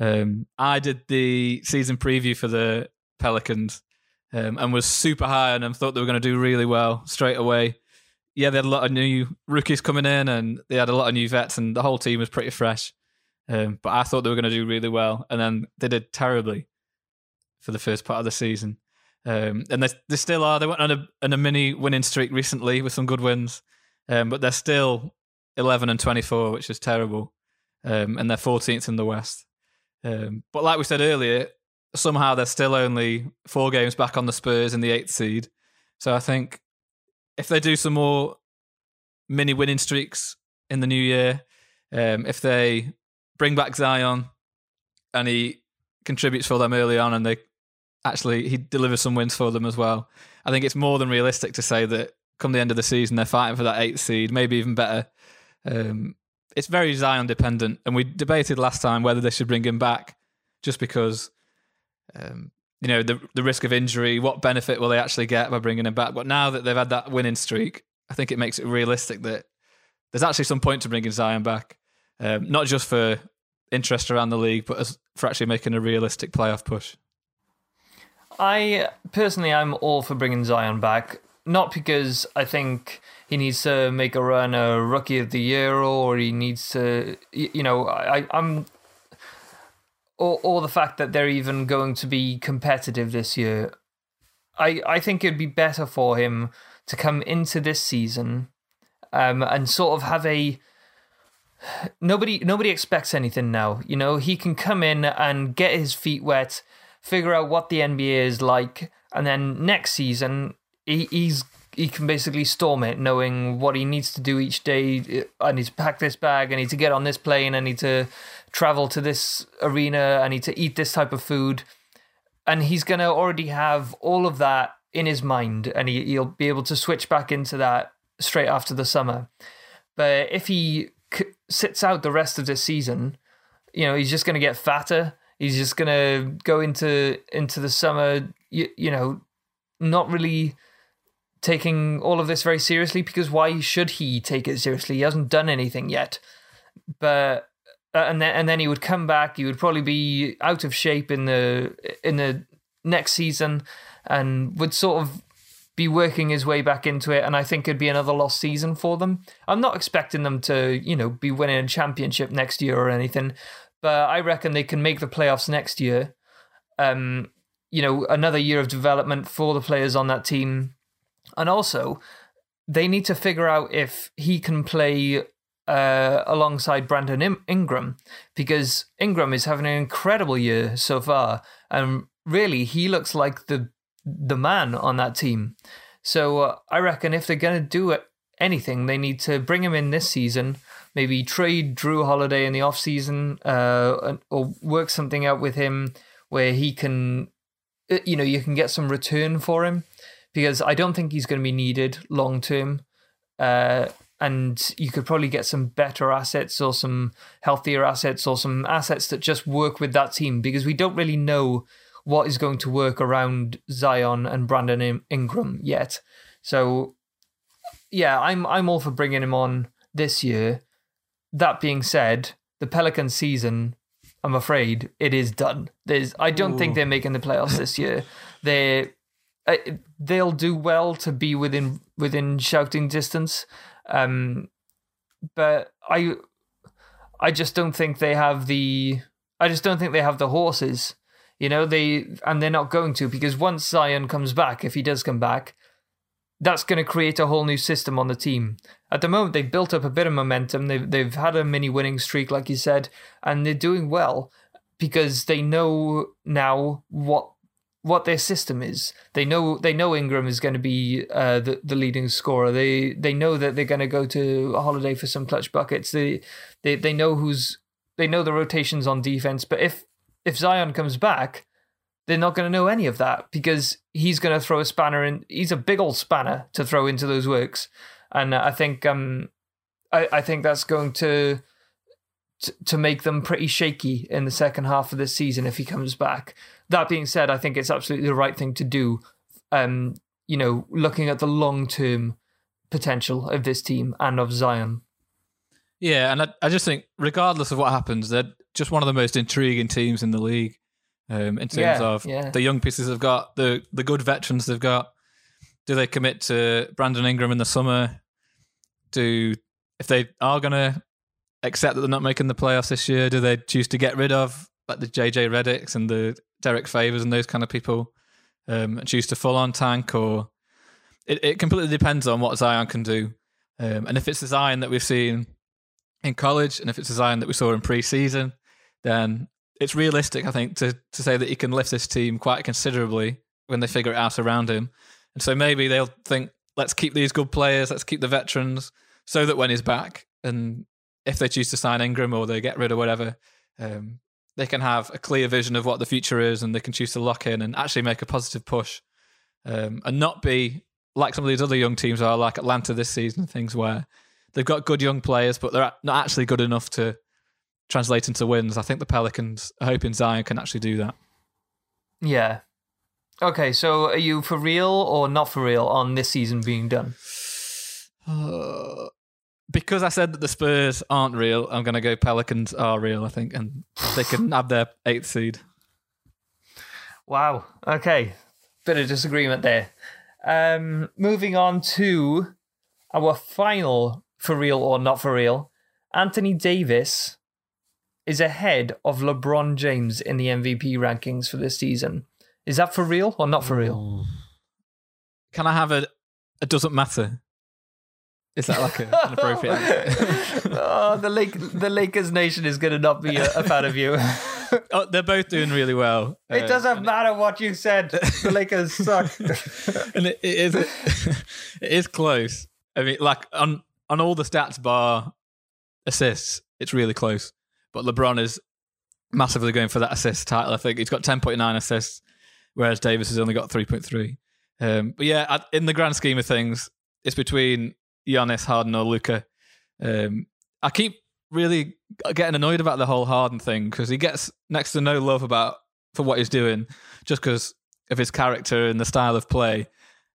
S7: Um, I did the season preview for the Pelicans um, and was super high on them. Thought they were going to do really well straight away. Yeah, they had a lot of new rookies coming in, and they had a lot of new vets, and the whole team was pretty fresh. Um, but I thought they were going to do really well, and then they did terribly for the first part of the season. Um, and they, they still are. They went on a, on a mini winning streak recently with some good wins, um, but they're still 11 and 24, which is terrible. Um, and they're 14th in the West. Um, but like we said earlier, somehow they're still only four games back on the Spurs in the eighth seed. So I think if they do some more mini winning streaks in the new year, um, if they bring back Zion and he contributes for them early on and they actually he delivers some wins for them as well, I think it's more than realistic to say that come the end of the season they're fighting for that eighth seed, maybe even better. Um, it's very Zion dependent, and we debated last time whether they should bring him back, just because, um, you know, the the risk of injury. What benefit will they actually get by bringing him back? But now that they've had that winning streak, I think it makes it realistic that there's actually some point to bringing Zion back, um, not just for interest around the league, but as, for actually making a realistic playoff push.
S6: I personally, I'm all for bringing Zion back. Not because I think he needs to make a run a rookie of the year or he needs to, you know, I, I'm, or, or the fact that they're even going to be competitive this year. I, I think it'd be better for him to come into this season um, and sort of have a nobody nobody expects anything now. You know, he can come in and get his feet wet, figure out what the NBA is like, and then next season he, he's he can basically storm it, knowing what he needs to do each day. I need to pack this bag. I need to get on this plane. I need to travel to this arena. I need to eat this type of food, and he's gonna already have all of that in his mind, and he, he'll be able to switch back into that straight after the summer. But if he c- sits out the rest of the season, you know, he's just to get fatter. He's just to go into into the summer, you, you know, not really taking all of this very seriously because why should he take it seriously? He hasn't done anything yet. But uh, and then and then he would come back. He would probably be out of shape in the in the next season, and would sort of be working his way back into it. And I think it'd be another lost season for them. I'm not expecting them to you know be winning a championship next year or anything, but I reckon they can make the playoffs next year. Um, you know, another year of development for the players on that team, and also they need to figure out if he can play uh, alongside Brandon In- Ingram because Ingram is having an incredible year so far, and really he looks like the the man on that team. So uh, I reckon if they're going to do it, anything, they need to bring him in this season. Maybe trade Jrue Holiday in the off season, uh, or work something out with him where he can, uh, you know, you can get some return for him because I don't think he's going to be needed long term. Uh, and you could probably get some better assets or some healthier assets or some assets that just work with that team because we don't really know what is going to work around Zion and Brandon Ingram yet. So yeah, I'm I'm all for bringing him on this year. That being said, the Pelican season, I'm afraid it is done. There's I don't Ooh. think they're making the playoffs this year. They they'll do well to be within within shouting distance um, but I, I just don't think they have the. I just don't think they have the horses. You know they and they're not going to because once Zion comes back, if he does come back, that's going to create a whole new system on the team. At the moment, they've built up a bit of momentum. They've they've had a mini winning streak, like you said, and they're doing well because they know now what what their system is. They know they know Ingram is going to be uh, the the leading scorer. They they know that they're going to go to a holiday for some clutch buckets. They they they know who's they know the rotations on defense. But if if Zion comes back, they're not going to know any of that because he's going to throw a spanner in. He's a big old spanner to throw into those works, and I think um I I think that's going to to make them pretty shaky in the second half of this season if he comes back that being said, I think it's absolutely the right thing to do. Um, you know, looking at the long term potential of this team and of Zion.
S7: Yeah, and I, I, just think, regardless of what happens, they're just one of the most intriguing teams in the league. Um, in terms yeah, of yeah. the young pieces they've got, the the good veterans they've got. Do they commit to Brandon Ingram in the summer? Do if they are going to accept that they're not making the playoffs this year? Do they choose to get rid of like the JJ Redicks and the Derrick Favors and those kind of people um, choose to full on tank, or it, it completely depends on what Zion can do. Um, and if it's Zion that we've seen in college, and if it's Zion that we saw in preseason, then it's realistic, I think, to to say that he can lift this team quite considerably when they figure it out around him. And so maybe they'll think, let's keep these good players, let's keep the veterans, so that when he's back, and if they choose to sign Ingram or they get rid of whatever, um, they can have a clear vision of what the future is and they can choose to lock in and actually make a positive push um, and not be like some of these other young teams are like Atlanta this season, things where they've got good young players, but they're not actually good enough to translate into wins. I think the Pelicans are hoping Zion can actually do that.
S6: Yeah. Okay, so are you for real or not for real on this season being done?
S7: Uh, because I said that the Spurs aren't real, I'm going to go Pelicans are real, I think, and they can have their eighth seed.
S6: Wow. Okay. Bit of disagreement there. Um, moving on to our final for real or not for real. Anthony Davis is ahead of LeBron James in the MVP rankings for this season. Is that for real or not for real?
S7: Can I have a? It doesn't matter. Is that like a, an appropriate
S6: oh, the Lake, the Lakers nation is going to not be a, a, fan of you.
S7: oh, they're both doing really well.
S6: It uh, doesn't matter what you said. The Lakers suck.
S7: and it, it is, it is close. I mean, like on on all the stats bar assists, it's really close. But LeBron is massively going for that assist title. I think he's got ten point nine assists, whereas Davis has only got three point three. Um, but yeah, in the grand scheme of things, it's between Giannis, Harden, or Luka. Um, I keep really getting annoyed about the whole Harden thing because he gets next to no love about for what he's doing just because of his character and the style of play.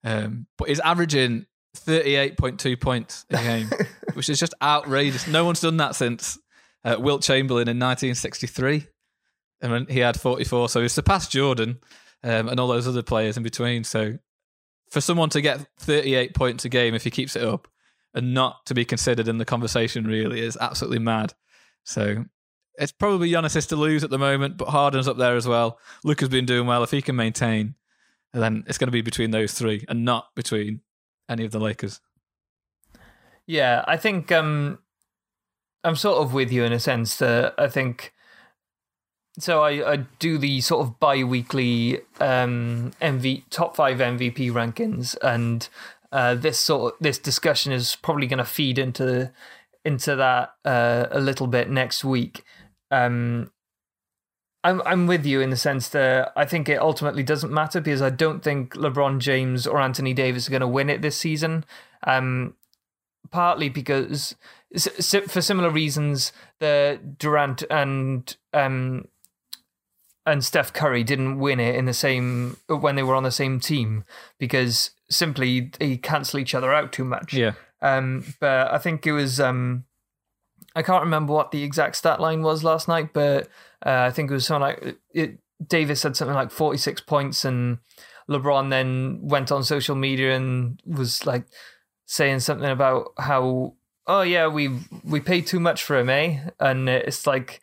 S7: um, but he's averaging 38.2 points a game, which is just outrageous. No one's done that since uh, Wilt Chamberlain in 1963. And he had 44, so he surpassed Jordan um, and all those other players in between. So for someone to get 38 points a game if he keeps it up and not to be considered in the conversation really is absolutely mad. So it's probably Giannis to lose at the moment, but Harden's up there as well. Luka's been doing well. If he can maintain, then it's going to be between those three and not between any of the Lakers.
S6: Yeah, I think um, I'm sort of with you in a sense that I think. So I, I do the sort of bi-weekly um, MV top five MVP rankings, and uh, this sort of this discussion is probably going to feed into into that uh, a little bit next week. Um, I'm I'm with you in the sense that I think it ultimately doesn't matter because I don't think LeBron James or Anthony Davis are going to win it this season. Um, partly because for similar reasons, the Durant and um, and Steph Curry didn't win it in the same when they were on the same team because simply they cancel each other out too much.
S7: Yeah.
S6: Um, but I think it was um, I can't remember what the exact stat line was last night, but uh, I think it was something like it, Davis said something like 46 points, and LeBron then went on social media and was like saying something about how, oh yeah, we we paid too much for him, eh? And it's like,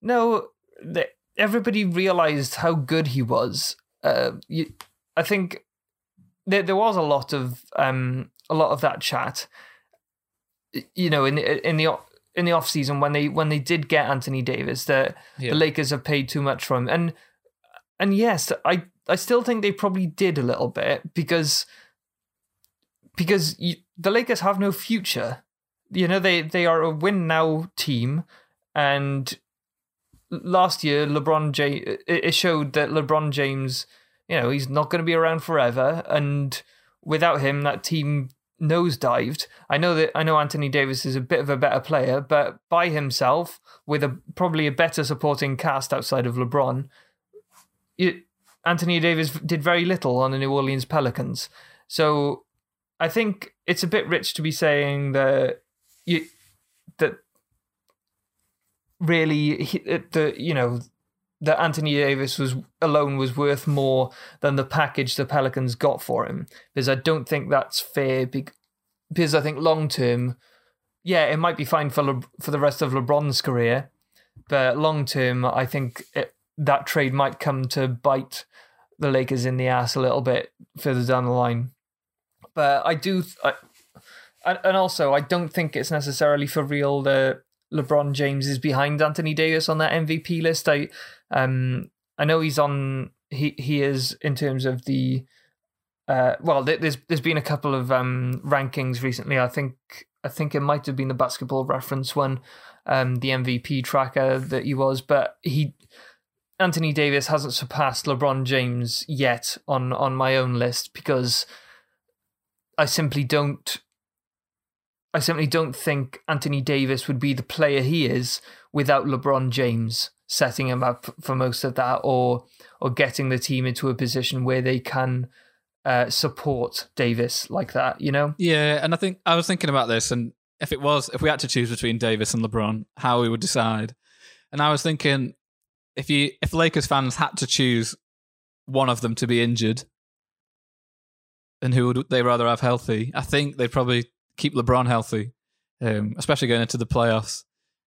S6: no, everybody realized how good he was. Uh, you, I think there there was a lot of um a lot of that chat. You know, in in the in the off season when they when they did get Anthony Davis that yeah. the Lakers have paid too much for him and and yes I I still think they probably did a little bit because because you, the Lakers have no future you know they they are a win now team and last year LeBron James it showed that LeBron James you know he's not going to be around forever and without him that team nosedived. I know that I know Anthony Davis is a bit of a better player, but by himself, with a probably a better supporting cast outside of LeBron, it, Anthony Davis did very little on the New Orleans Pelicans. So I think it's a bit rich to be saying that you that really the you know that Anthony Davis was alone was worth more than the package the Pelicans got for him because I don't think that's fair because I think long term yeah it might be fine for Le- for the rest of LeBron's career but long term I think it, that trade might come to bite the Lakers in the ass a little bit further down the line but I do I, and also I don't think it's necessarily for real that LeBron James is behind Anthony Davis on that MVP list. I um I know he's on he he is in terms of the uh well there's there's been a couple of um rankings recently. I think I think it might have been the basketball reference one, um the MVP tracker that he was, but he Anthony Davis hasn't surpassed LeBron James yet on on my own list because I simply don't I simply don't think Anthony Davis would be the player he is without LeBron James setting him up for most of that or or getting the team into a position where they can uh, support Davis like that, you know?
S7: Yeah, and I think I was thinking about this and if it was if we had to choose between Davis and LeBron, how we would decide. And I was thinking if you if Lakers fans had to choose one of them to be injured, and who would they rather have healthy? I think they'd probably keep LeBron healthy, um, especially going into the playoffs.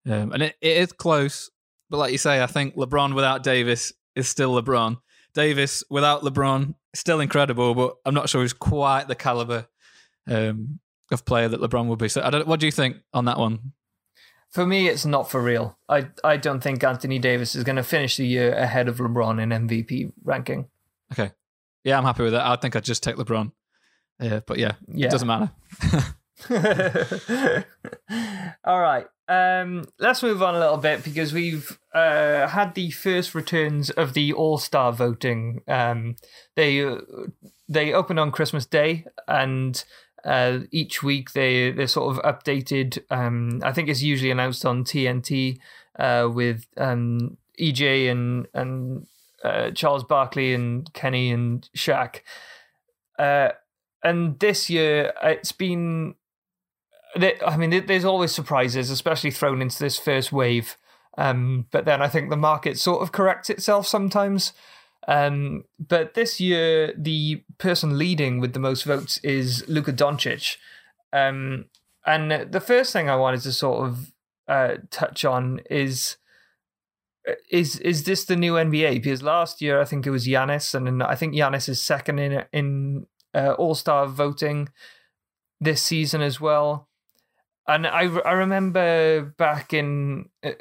S7: Um, and it, it is close, but like you say, I think LeBron without Davis is still LeBron. Davis without LeBron still incredible, but I'm not sure he's quite the caliber um, of player that LeBron would be. So, I don't, what do you think on that one?
S6: For me, it's not for real. I I don't think Anthony Davis is going to finish the year ahead of LeBron in MVP ranking.
S7: Okay, yeah, I'm happy with that. I think I'd just take LeBron. Uh, but yeah, yeah, it doesn't matter.
S6: All right. Um, let's move on a little bit because we've uh, had the first returns of the All Star voting. Um, they uh, they opened on Christmas Day, and uh, each week they they're sort of updated. Um, I think it's usually announced on TNT uh, with um, EJ and and uh, Charles Barkley and Kenny and Shaq. Uh, and this year it's been. I mean, there's always surprises, especially thrown into this first wave. Um, but then I think the market sort of corrects itself sometimes. Um, but this year, the person leading with the most votes is Luka Doncic. Um, and the first thing I wanted to sort of uh, touch on is is is this the new NBA? Because last year I think it was Giannis, and I think Giannis is second in in uh, All Star voting this season as well. And I I remember back in uh,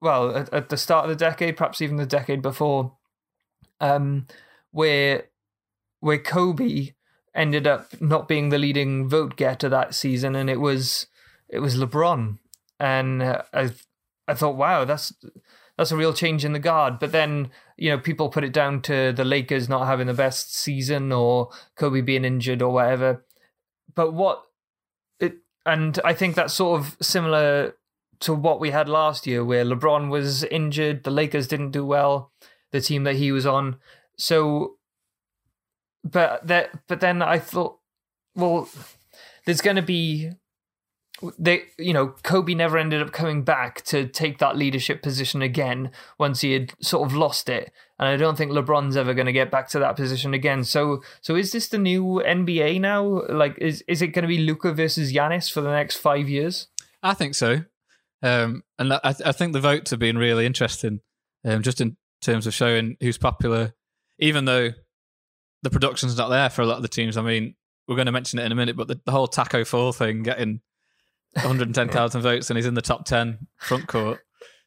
S6: well at, at the start of the decade, perhaps even the decade before, um, where where Kobe ended up not being the leading vote getter that season, and it was it was LeBron, and uh, I I thought, wow, that's that's a real change in the guard. But then you know people put it down to the Lakers not having the best season or Kobe being injured or whatever. But what and I think that's sort of similar to what we had last year, where LeBron was injured, the Lakers didn't do well, the team that he was on. So, but that, but then I thought, well, there's going to be they you know Kobe never ended up coming back to take that leadership position again once he had sort of lost it. And I don't think LeBron's ever going to get back to that position again. So so is this the new NBA now? Like is is it going to be Luka versus Giannis for the next 5 years?
S7: I think so. Um, and I, I think the votes have been really interesting um, just in terms of showing who's popular. Even though the production's not there for a lot of the teams I mean we're going to mention it in a minute but the, the whole Tacko Fall thing getting 110,000 votes and he's in the top 10 front court.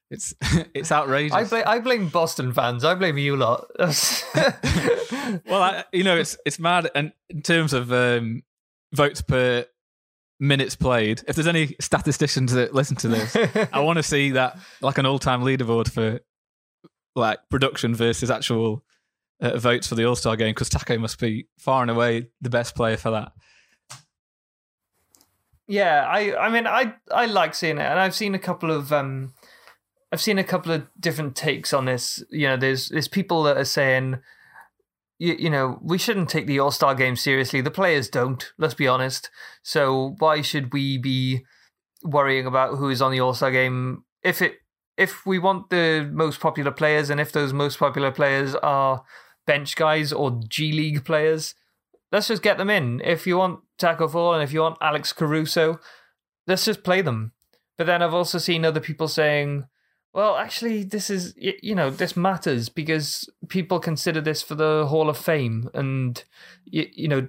S7: It's it's outrageous.
S6: I blame, I blame Boston fans. I blame you lot.
S7: well, I, you know, it's it's mad. And in terms of um, votes per minutes played, if there's any statisticians that listen to this, I want to see that like an all-time leaderboard for like production versus actual uh, votes for the All Star game because Tacko must be far and away the best player for that.
S6: Yeah, I I mean I I like seeing it, and I've seen a couple of um, I've seen a couple of different takes on this. You know, there's there's people that are saying, you, you know, we shouldn't take the All Star game seriously. The players don't. Let's be honest. So why should we be worrying about who is on the All Star game if it if we want the most popular players and if those most popular players are bench guys or G League players, let's just get them in. If you want Tacko Fall and if you want Alex Caruso, let's just play them. But then I've also seen other people saying, well, actually, this is, you know, this matters because people consider this for the Hall of Fame. And, you, you know,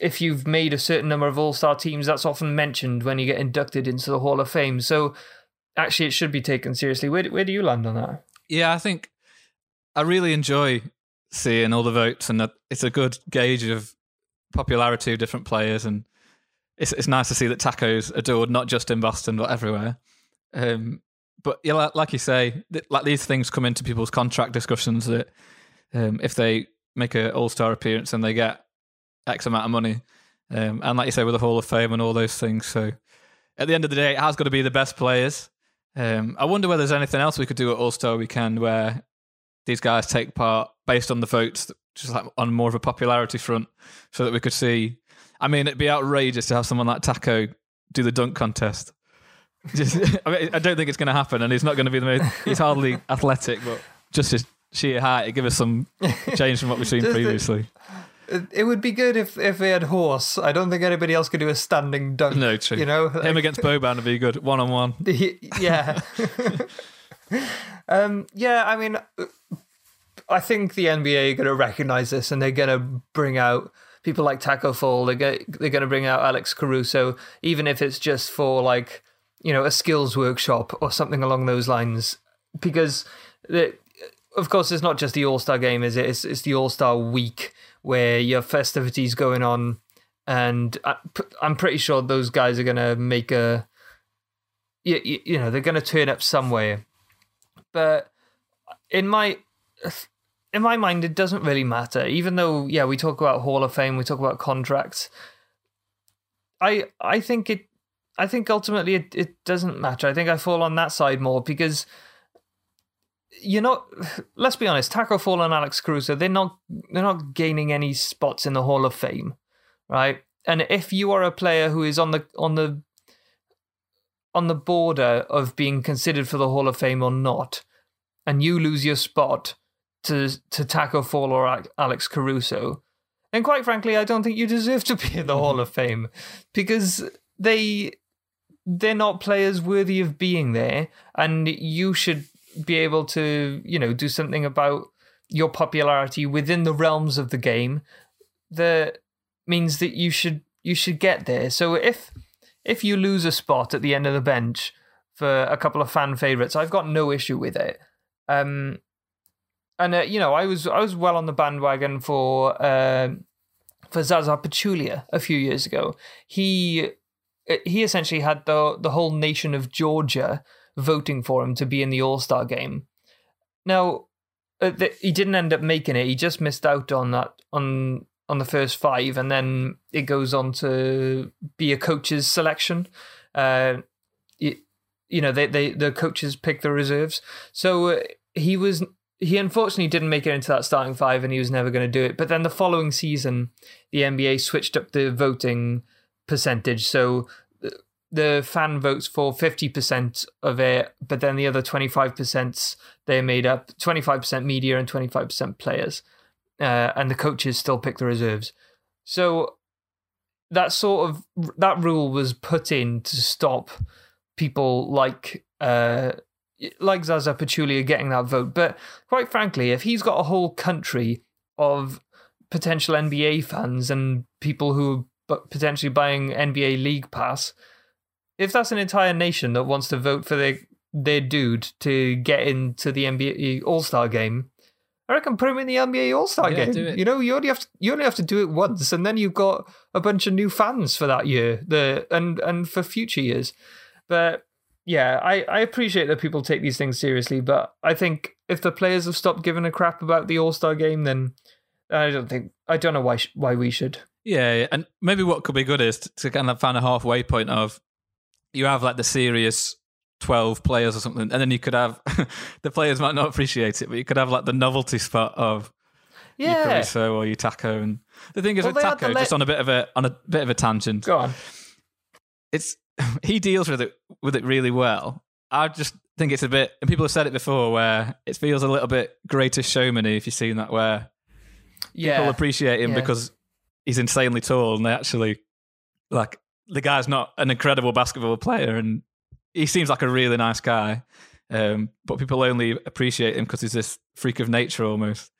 S6: if you've made a certain number of All Star teams, that's often mentioned when you get inducted into the Hall of Fame. So actually, it should be taken seriously. Where, where do you land on that?
S7: Yeah, I think I really enjoy seeing all the votes, and it's a good gauge of popularity of different players, and it's it's nice to see that Tacko's adored not just in Boston but everywhere. Um, but yeah, like you say, like these things come into people's contract discussions that um, if they make an All Star appearance and they get X amount of money, um, and like you say, with the Hall of Fame and all those things. So at the end of the day, it has got to be the best players. Um, I wonder whether there's anything else we could do at All Star Weekend where these guys take part based on the votes, just like on more of a popularity front, so that we could see. I mean, it'd be outrageous to have someone like Tacko do the dunk contest. Just, I, mean, I don't think it's going to happen, and he's not going to be the most. He's hardly athletic, but just his sheer height, it give us some change from what we've seen previously.
S6: It would be good if if we had horse. I don't think anybody else could do a standing dunk.
S7: No, true.
S6: You know,
S7: him against Boban would be good, one on one.
S6: Yeah. um, yeah, I mean, I think the NBA are going to recognize this and they're going to bring out people like Tacko Fall. They're going they're going to bring out Alex Caruso, even if it's just for like you know a skills workshop or something along those lines. Because the, of course, it's not just the All Star game, is it? It's, it's the All Star week where you have festivities going on, and I, I'm pretty sure those guys are going to make a you, you know they're going to turn up somewhere. But in my in my mind, it doesn't really matter. Even though, yeah, we talk about Hall of Fame, we talk about contracts. I I think it. I think ultimately it, it doesn't matter. I think I fall on that side more because you're not. Let's be honest. Tacko Fall and Alex Caruso, they're not. They're not gaining any spots in the Hall of Fame, right? And if you are a player who is on the on the on the border of being considered for the Hall of Fame or not, and you lose your spot to to Tacko Fall or Alex Caruso, then quite frankly, I don't think you deserve to be in the Hall of Fame because they they're not players worthy of being there, and you should be able to you know do something about your popularity within the realms of the game that means that you should you should get there. So if if you lose a spot at the end of the bench for a couple of fan favorites, I've got no issue with it. Um, and uh, you know, I was I was well on the bandwagon for uh, for Zaza Pachulia a few years ago. He uh, he essentially had the the whole nation of Georgia voting for him to be in the All Star game. Now, uh, the, he didn't end up making it. He just missed out on that on on the first five, and then it goes on to be a coach's selection. Uh, you, know, they, they the coaches pick the reserves. So uh, he was he unfortunately didn't make it into that starting five, and he was never going to do it. But then the following season, the NBA switched up the voting percentage, so the fan votes for 50% of it, but then the other 25% they made up 25% media and 25% players. Uh, and the coaches still pick the reserves. So that sort of that rule was put in to stop people like uh, like Zaza Pachulia getting that vote. But quite frankly, if he's got a whole country of potential NBA fans and people who are potentially buying NBA League Pass, if that's an entire nation that wants to vote for their their dude to get into the NBA All Star game, I reckon put him in the NBA All Star
S7: Yeah,
S6: game. You know, you only have to you only have to do it once, and then you've got a bunch of new fans for that year, the and and for future years. But yeah, I I appreciate that people take these things seriously, but I think if the players have stopped giving a crap about the All Star game, then I don't think I don't know why sh- why we should.
S7: Yeah, and maybe what could be good is to kind of find a halfway point of you have like the serious 12 players or something, and then you could have the players might not appreciate it, but you could have like the novelty spot of your
S6: Yeah,
S7: Caruso or your Tacko. And the thing is
S6: Well,
S7: with
S6: Tacko, le-
S7: just on a bit of a on a bit of a tangent,
S6: go on.
S7: it's he deals with it with it really well. I just think it's a bit, and people have said it before, where it feels a little bit greatest showman if you've seen that, where
S6: Yeah,
S7: people appreciate him
S6: yeah.
S7: because he's insanely tall and they actually like the guy's not an incredible basketball player and he seems like a really nice guy um, but people only appreciate him because he's this freak of nature almost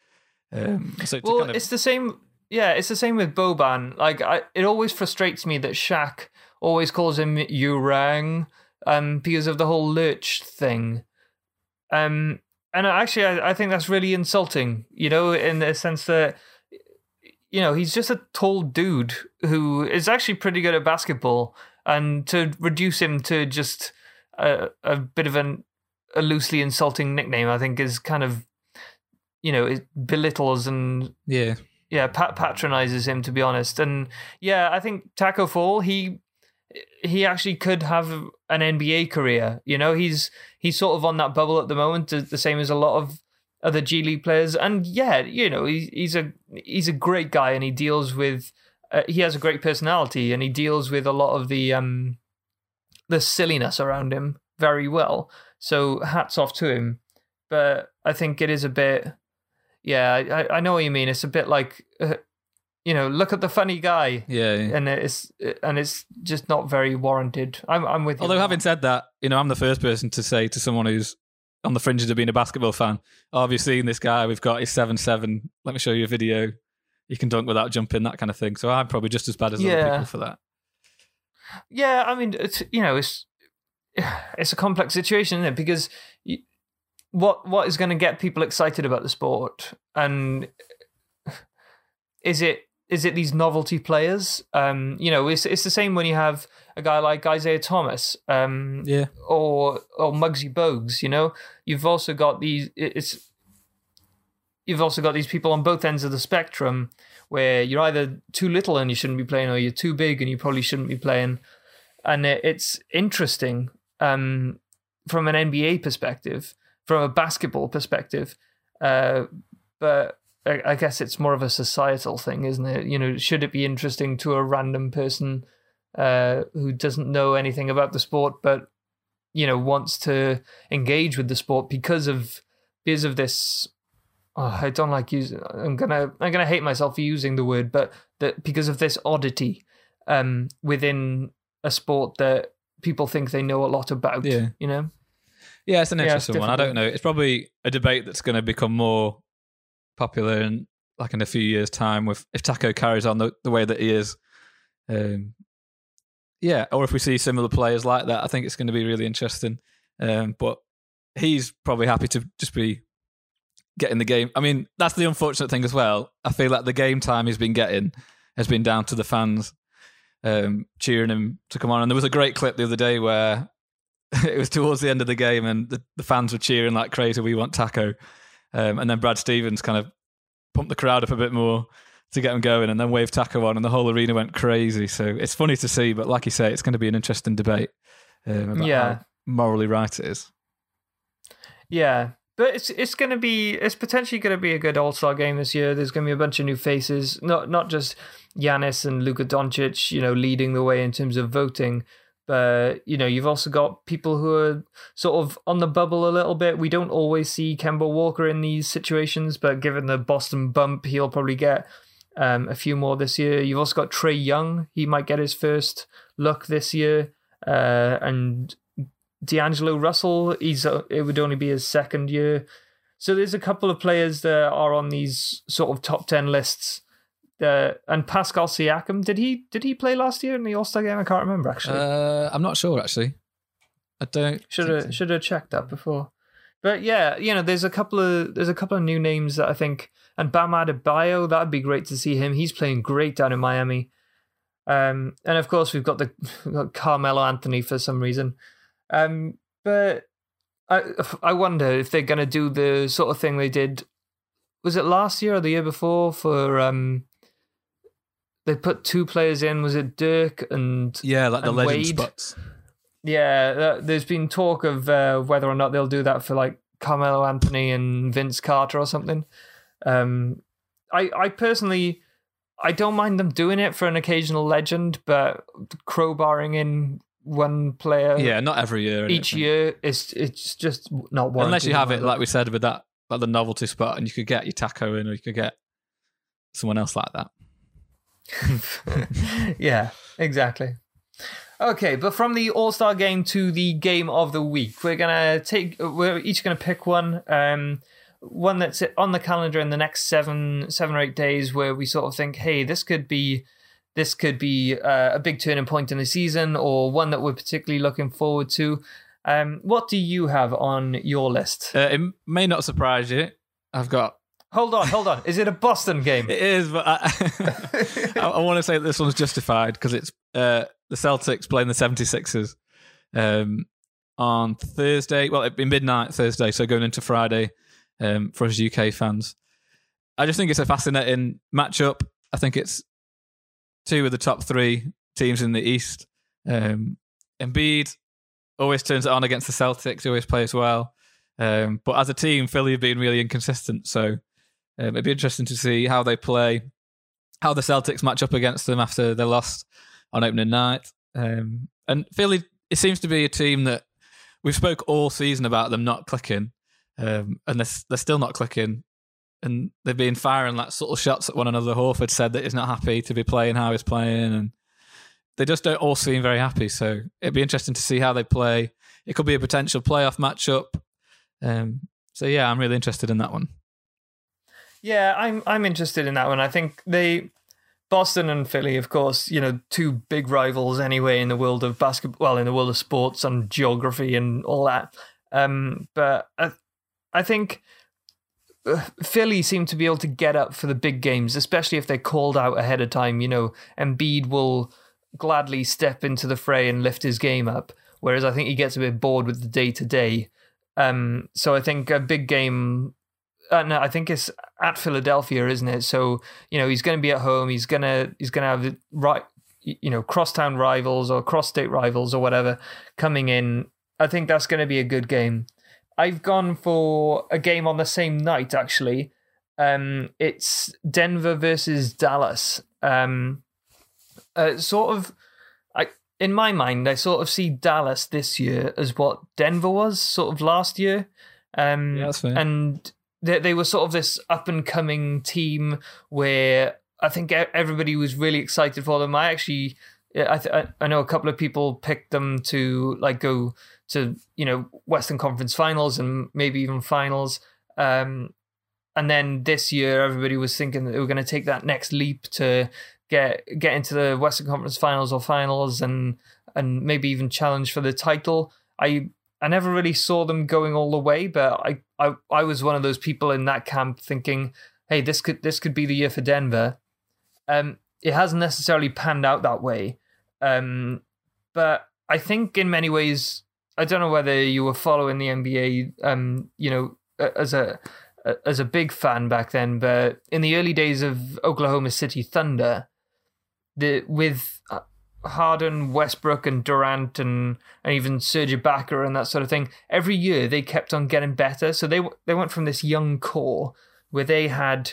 S7: um, so
S6: well,
S7: kind of,
S6: it's the same. Yeah, it's the same with Boban. Like, I, it always frustrates me that Shaq always calls him Urang, um, because of the whole lurch thing. Um, and actually, I, I think that's really insulting. You know, in the sense that, you know, he's just a tall dude who is actually pretty good at basketball, and to reduce him to just a, a bit of an a loosely insulting nickname, I think, is kind of, you know, it belittles and
S7: yeah
S6: yeah, pat- patronizes him to be honest. And yeah, I think Tacko Fall he he actually could have an NBA career. You know, he's he's sort of on that bubble at the moment, the same as a lot of other G League players. And yeah, you know, he, he's a he's a great guy, and he deals with uh, he has a great personality, and he deals with a lot of the um the silliness around him very well. So hats off to him. But I think it is a bit yeah, I, I know what you mean. It's a bit like, uh, you know, look at the funny guy,
S7: yeah, yeah.
S6: and it's and it's just not very warranted. I'm I'm with you.
S7: although having said that you know i'm the first person to say to someone who's on the fringes of being a basketball fan oh, have you seen this guy we've got he's 7-7 let me show you a video you can dunk without jumping that kind of thing so i'm probably just as bad as other people for that
S6: yeah, I mean, it's you know, it's it's a complex situation, isn't it? Because you, what what is going to get people excited about the sport, and is it is it these novelty players? Um, you know, it's it's the same when you have a guy like Isaiah Thomas, um,
S7: yeah
S6: or or Muggsy Bogues. You know, you've also got these. It's you've also got these people on both ends of the spectrum where you're either too little and you shouldn't be playing, or you're too big and you probably shouldn't be playing. And it's interesting um, from an NBA perspective, from a basketball perspective, uh, but I, I guess it's more of a societal thing, isn't it? You know, should it be interesting to a random person uh, who doesn't know anything about the sport, but you know wants to engage with the sport because of because of this oh, I don't like using I'm gonna I'm gonna hate myself for using the word, but that because of this oddity um within a sport that people think they know a lot about.
S7: Yeah.
S6: You know?
S7: Yeah, it's an
S6: Yeah, it's
S7: interesting one. I don't know. It's probably a debate that's going to become more popular in like in a few years' time with if Tacko carries on the, the way that he is. Um, yeah, or if we see similar players like that, I think it's going to be really interesting. Um, but he's probably happy to just be getting the game. I mean, that's the unfortunate thing as well. I feel like the game time he's been getting has been down to the fans um, cheering him to come on. And there was a great clip the other day where it was towards the end of the game and the, the fans were cheering like crazy, we want Taco. Um, and then Brad Stevens kind of pumped the crowd up a bit more to get them going and then waved Tacko on and the whole arena went crazy. So it's funny to see, but like you say, it's going to be an interesting debate um, about
S6: Yeah.
S7: how morally right it is.
S6: Yeah. But it's it's gonna be it's potentially gonna be a good All Star game this year. There's gonna be a bunch of new faces, not not just Giannis and Luka Doncic, you know, leading the way in terms of voting, but you know, you've also got people who are sort of on the bubble a little bit. We don't always see Kemba Walker in these situations, but given the Boston bump, he'll probably get um, a few more this year. You've also got Trae Young; he might get his first look this year, uh, and D'Angelo Russell, he's uh, it would only be his second year. So there's a couple of players that are on these sort of top ten lists. Uh, and Pascal Siakam, did he did he play last year in the All Star game? I can't remember actually.
S7: Uh, I'm not sure actually. I don't.
S6: should
S7: think so.
S6: have should have checked that before. But yeah, you know, there's a couple of there's a couple of new names that I think, and Bam Adebayo, that'd be great to see him. He's playing great down in Miami. Um, and of course we've got the we've got Carmelo Anthony for some reason. Um, but I I wonder if they're gonna do the sort of thing they did. Was it last year or the year before for um? They put two players in. Was it Dirk and
S7: Yeah, like the
S6: and
S7: legend
S6: Wade.
S7: spots.
S6: yeah, that, there's been talk of uh, whether or not they'll do that for like Carmelo Anthony and Vince Carter or something. Um, I I personally I don't mind them doing it for an occasional legend, but crowbarring in one player
S7: Yeah, not every year.
S6: each year is it's just not one.
S7: Unless you have it, like we said, with that, like the novelty spot, and you could get your Tacko in, or you could get someone else like that.
S6: yeah, exactly. Okay, but from the All Star game to the game of the week, we're gonna take. We're each gonna pick one. Um, one that's on the calendar in the next seven, seven or eight days, where we sort of think, hey, this could be, this could be uh, a big turning point in the season, or one that we're particularly looking forward to. Um, what do you have on your list?
S7: Uh, it may not surprise you. I've got
S6: Hold on, hold on. Is it a Boston game?
S7: it is, but I, I, I want to say that this one's justified because it's uh, the Celtics playing the 76ers um, on Thursday. Well, it'd be midnight Thursday, so going into Friday um, for us UK fans. I just think it's a fascinating matchup. I think it's two of the top three teams in the East. Um, Embiid always turns it on against the Celtics. He always plays well. Um, but as a team, Philly have been really inconsistent. So um, it'd be interesting to see how they play, how the Celtics match up against them after they lost on opening night. Um, and Philly, it seems to be a team that we've spoke all season about them not clicking, um, and they're, they're still not clicking. And they've been firing like subtle shots at one another. Horford said that he's not happy to be playing how he's playing, and they just don't all seem very happy. So it'd be interesting to see how they play. It could be a potential playoff matchup. Um, so yeah, I'm really interested in that one.
S6: Yeah, I'm I'm interested in that one. I think they Boston and Philly, of course, you know, two big rivals anyway in the world of basketball, well, in the world of sports and geography and all that. Um, but I, I think uh, Philly seem to be able to get up for the big games, especially if they're called out ahead of time. You know, Embiid will gladly step into the fray and lift his game up, whereas I think he gets a bit bored with the day to day. So I think a big game uh, no, I think it's at Philadelphia, isn't it? So you know he's going to be at home. He's gonna he's gonna have the right you know crosstown rivals or cross state rivals or whatever coming in. I think that's going to be a good game. I've gone for a game on the same night actually. Um, it's Denver versus Dallas. Um, uh, sort of, I in my mind, I sort of see Dallas this year as what Denver was sort of last year. Um,
S7: Yeah, that's fair.
S6: And they they were sort of this up and coming team where I think everybody was really excited for them. I actually, I th- I know a couple of people picked them to like go to you know Western Conference Finals and maybe even finals. Um, and then this year, everybody was thinking that they were going to take that next leap to get get into the Western Conference Finals or finals, and and maybe even challenge for the title. I I never really saw them going all the way, but I I, I was one of those people in that camp thinking, hey, this could this could be the year for Denver. Um, it hasn't necessarily panned out that way, um, but I think in many ways, I don't know whether you were following the NBA, um, you know, as a as a big fan back then, but in the early days of Oklahoma City Thunder, the with uh, Harden, Westbrook, and Durant, and and even Serge Ibaka and that sort of thing, every year they kept on getting better. So they they went from this young core where they had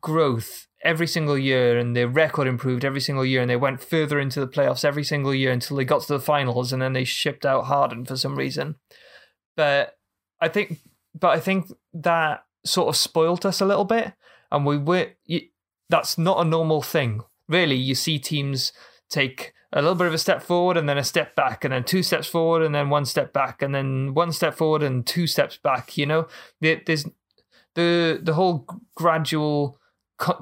S6: growth every single year, and their record improved every single year, and they went further into the playoffs every single year until they got to the finals, and then they shipped out Harden for some reason. But I think, but I think that sort of spoilt us a little bit, and we were. That's not a normal thing, really. You see teams take a little bit of a step forward and then a step back and then two steps forward and then one step back and then one step forward and two steps back you know? There's the the whole gradual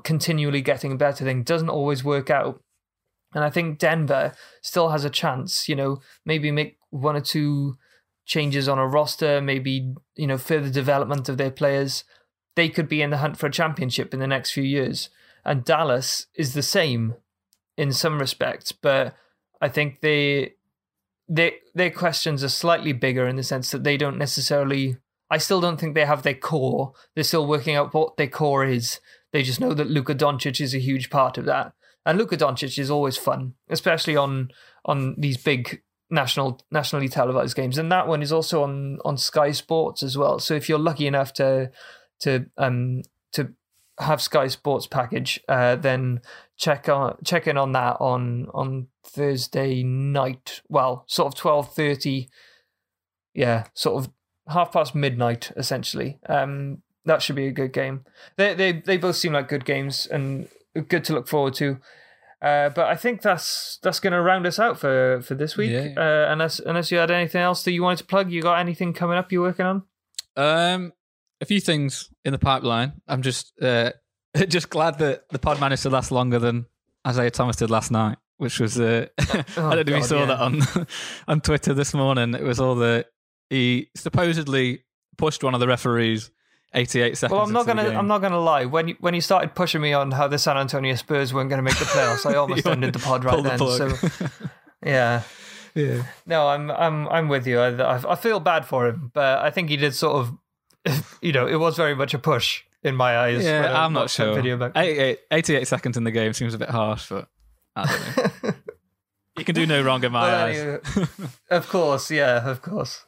S6: continually getting better thing doesn't always work out. And i think denver still has a chance you know maybe make one or two changes on a roster maybe you know further development of their players. They could be in the hunt for a championship in the next few years. And dallas is the same in some respects, but I think they they their questions are slightly bigger in the sense that they don't necessarily. I still don't think they have their core. They're still working out what their core is. They just know that Luka Doncic is a huge part of that, and Luka Doncic is always fun, especially on on these big national nationally televised games. And that one is also on on Sky Sports as well. So if you're lucky enough to to um to have Sky Sports package, uh, then check on check in on that on on Thursday night. Well, sort of twelve thirty. Yeah, sort of half past midnight, essentially. Um, that should be a good game. They they they both seem like good games and good to look forward to. Uh, but I think that's that's going to round us out for for this week.
S7: Yeah.
S6: Uh, unless unless you had anything else that you wanted to plug, you got anything coming up you're working on?
S7: Um, a few things in the pipeline. I'm just uh, just glad that the pod managed to last longer than Isaiah Thomas did last night, which was uh, I don't know if you saw
S6: yeah.
S7: that on on Twitter this morning. It was all the he supposedly pushed one of the referees 88 seconds.
S6: Well, I'm not gonna. I'm not gonna lie. When you, when you started pushing me on how the San Antonio Spurs weren't going to make the playoffs, I almost ended the pod right
S7: the
S6: then.
S7: plug.
S6: So yeah,
S7: yeah.
S6: no, I'm I'm I'm with you. I, I I feel bad for him, but I think he did sort of, you know, it was very much a push in my eyes.
S7: Yeah, I'm not sure.
S6: Video back.
S7: 88, 88 seconds in the game seems a bit harsh, but I don't know. you can do no wrong in my
S6: Well,
S7: eyes.
S6: of course, yeah, of course.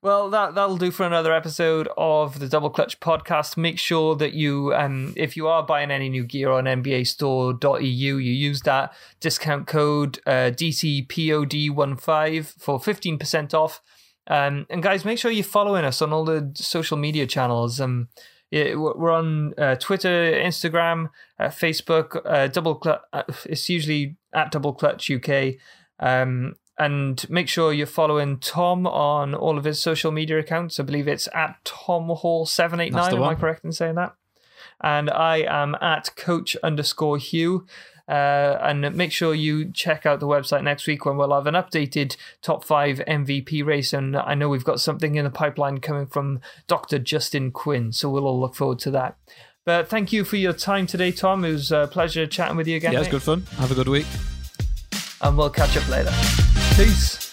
S6: Well, that that'll do for another episode of the Double Clutch podcast. Make sure that you, um, if you are buying any new gear on NBAStore.eu, you use that discount code uh, DCPOD15 for fifteen percent off. Um, and guys, make sure you're following us on all the social media channels. Um, yeah, we're on uh, Twitter, Instagram, uh, Facebook. Uh, Double Clutch. Uh, it's usually at Double Clutch UK. Um, and make sure you're following Tom on all of his social media accounts. I believe it's at Tom Hall seven eight nine. Am I correct in saying that? And I am at Coach underscore Huw. Uh, and make sure you check out the website next week when we'll have an updated top five MVP race. And I know we've got something in the pipeline coming from Dr. Justin Quinn, so we'll all look forward to that. But thank you for your time today, Tom. It was a pleasure chatting with you again.
S7: yeah, it's
S6: mate.
S7: good fun. Have a good week.
S6: And we'll catch up later. Peace.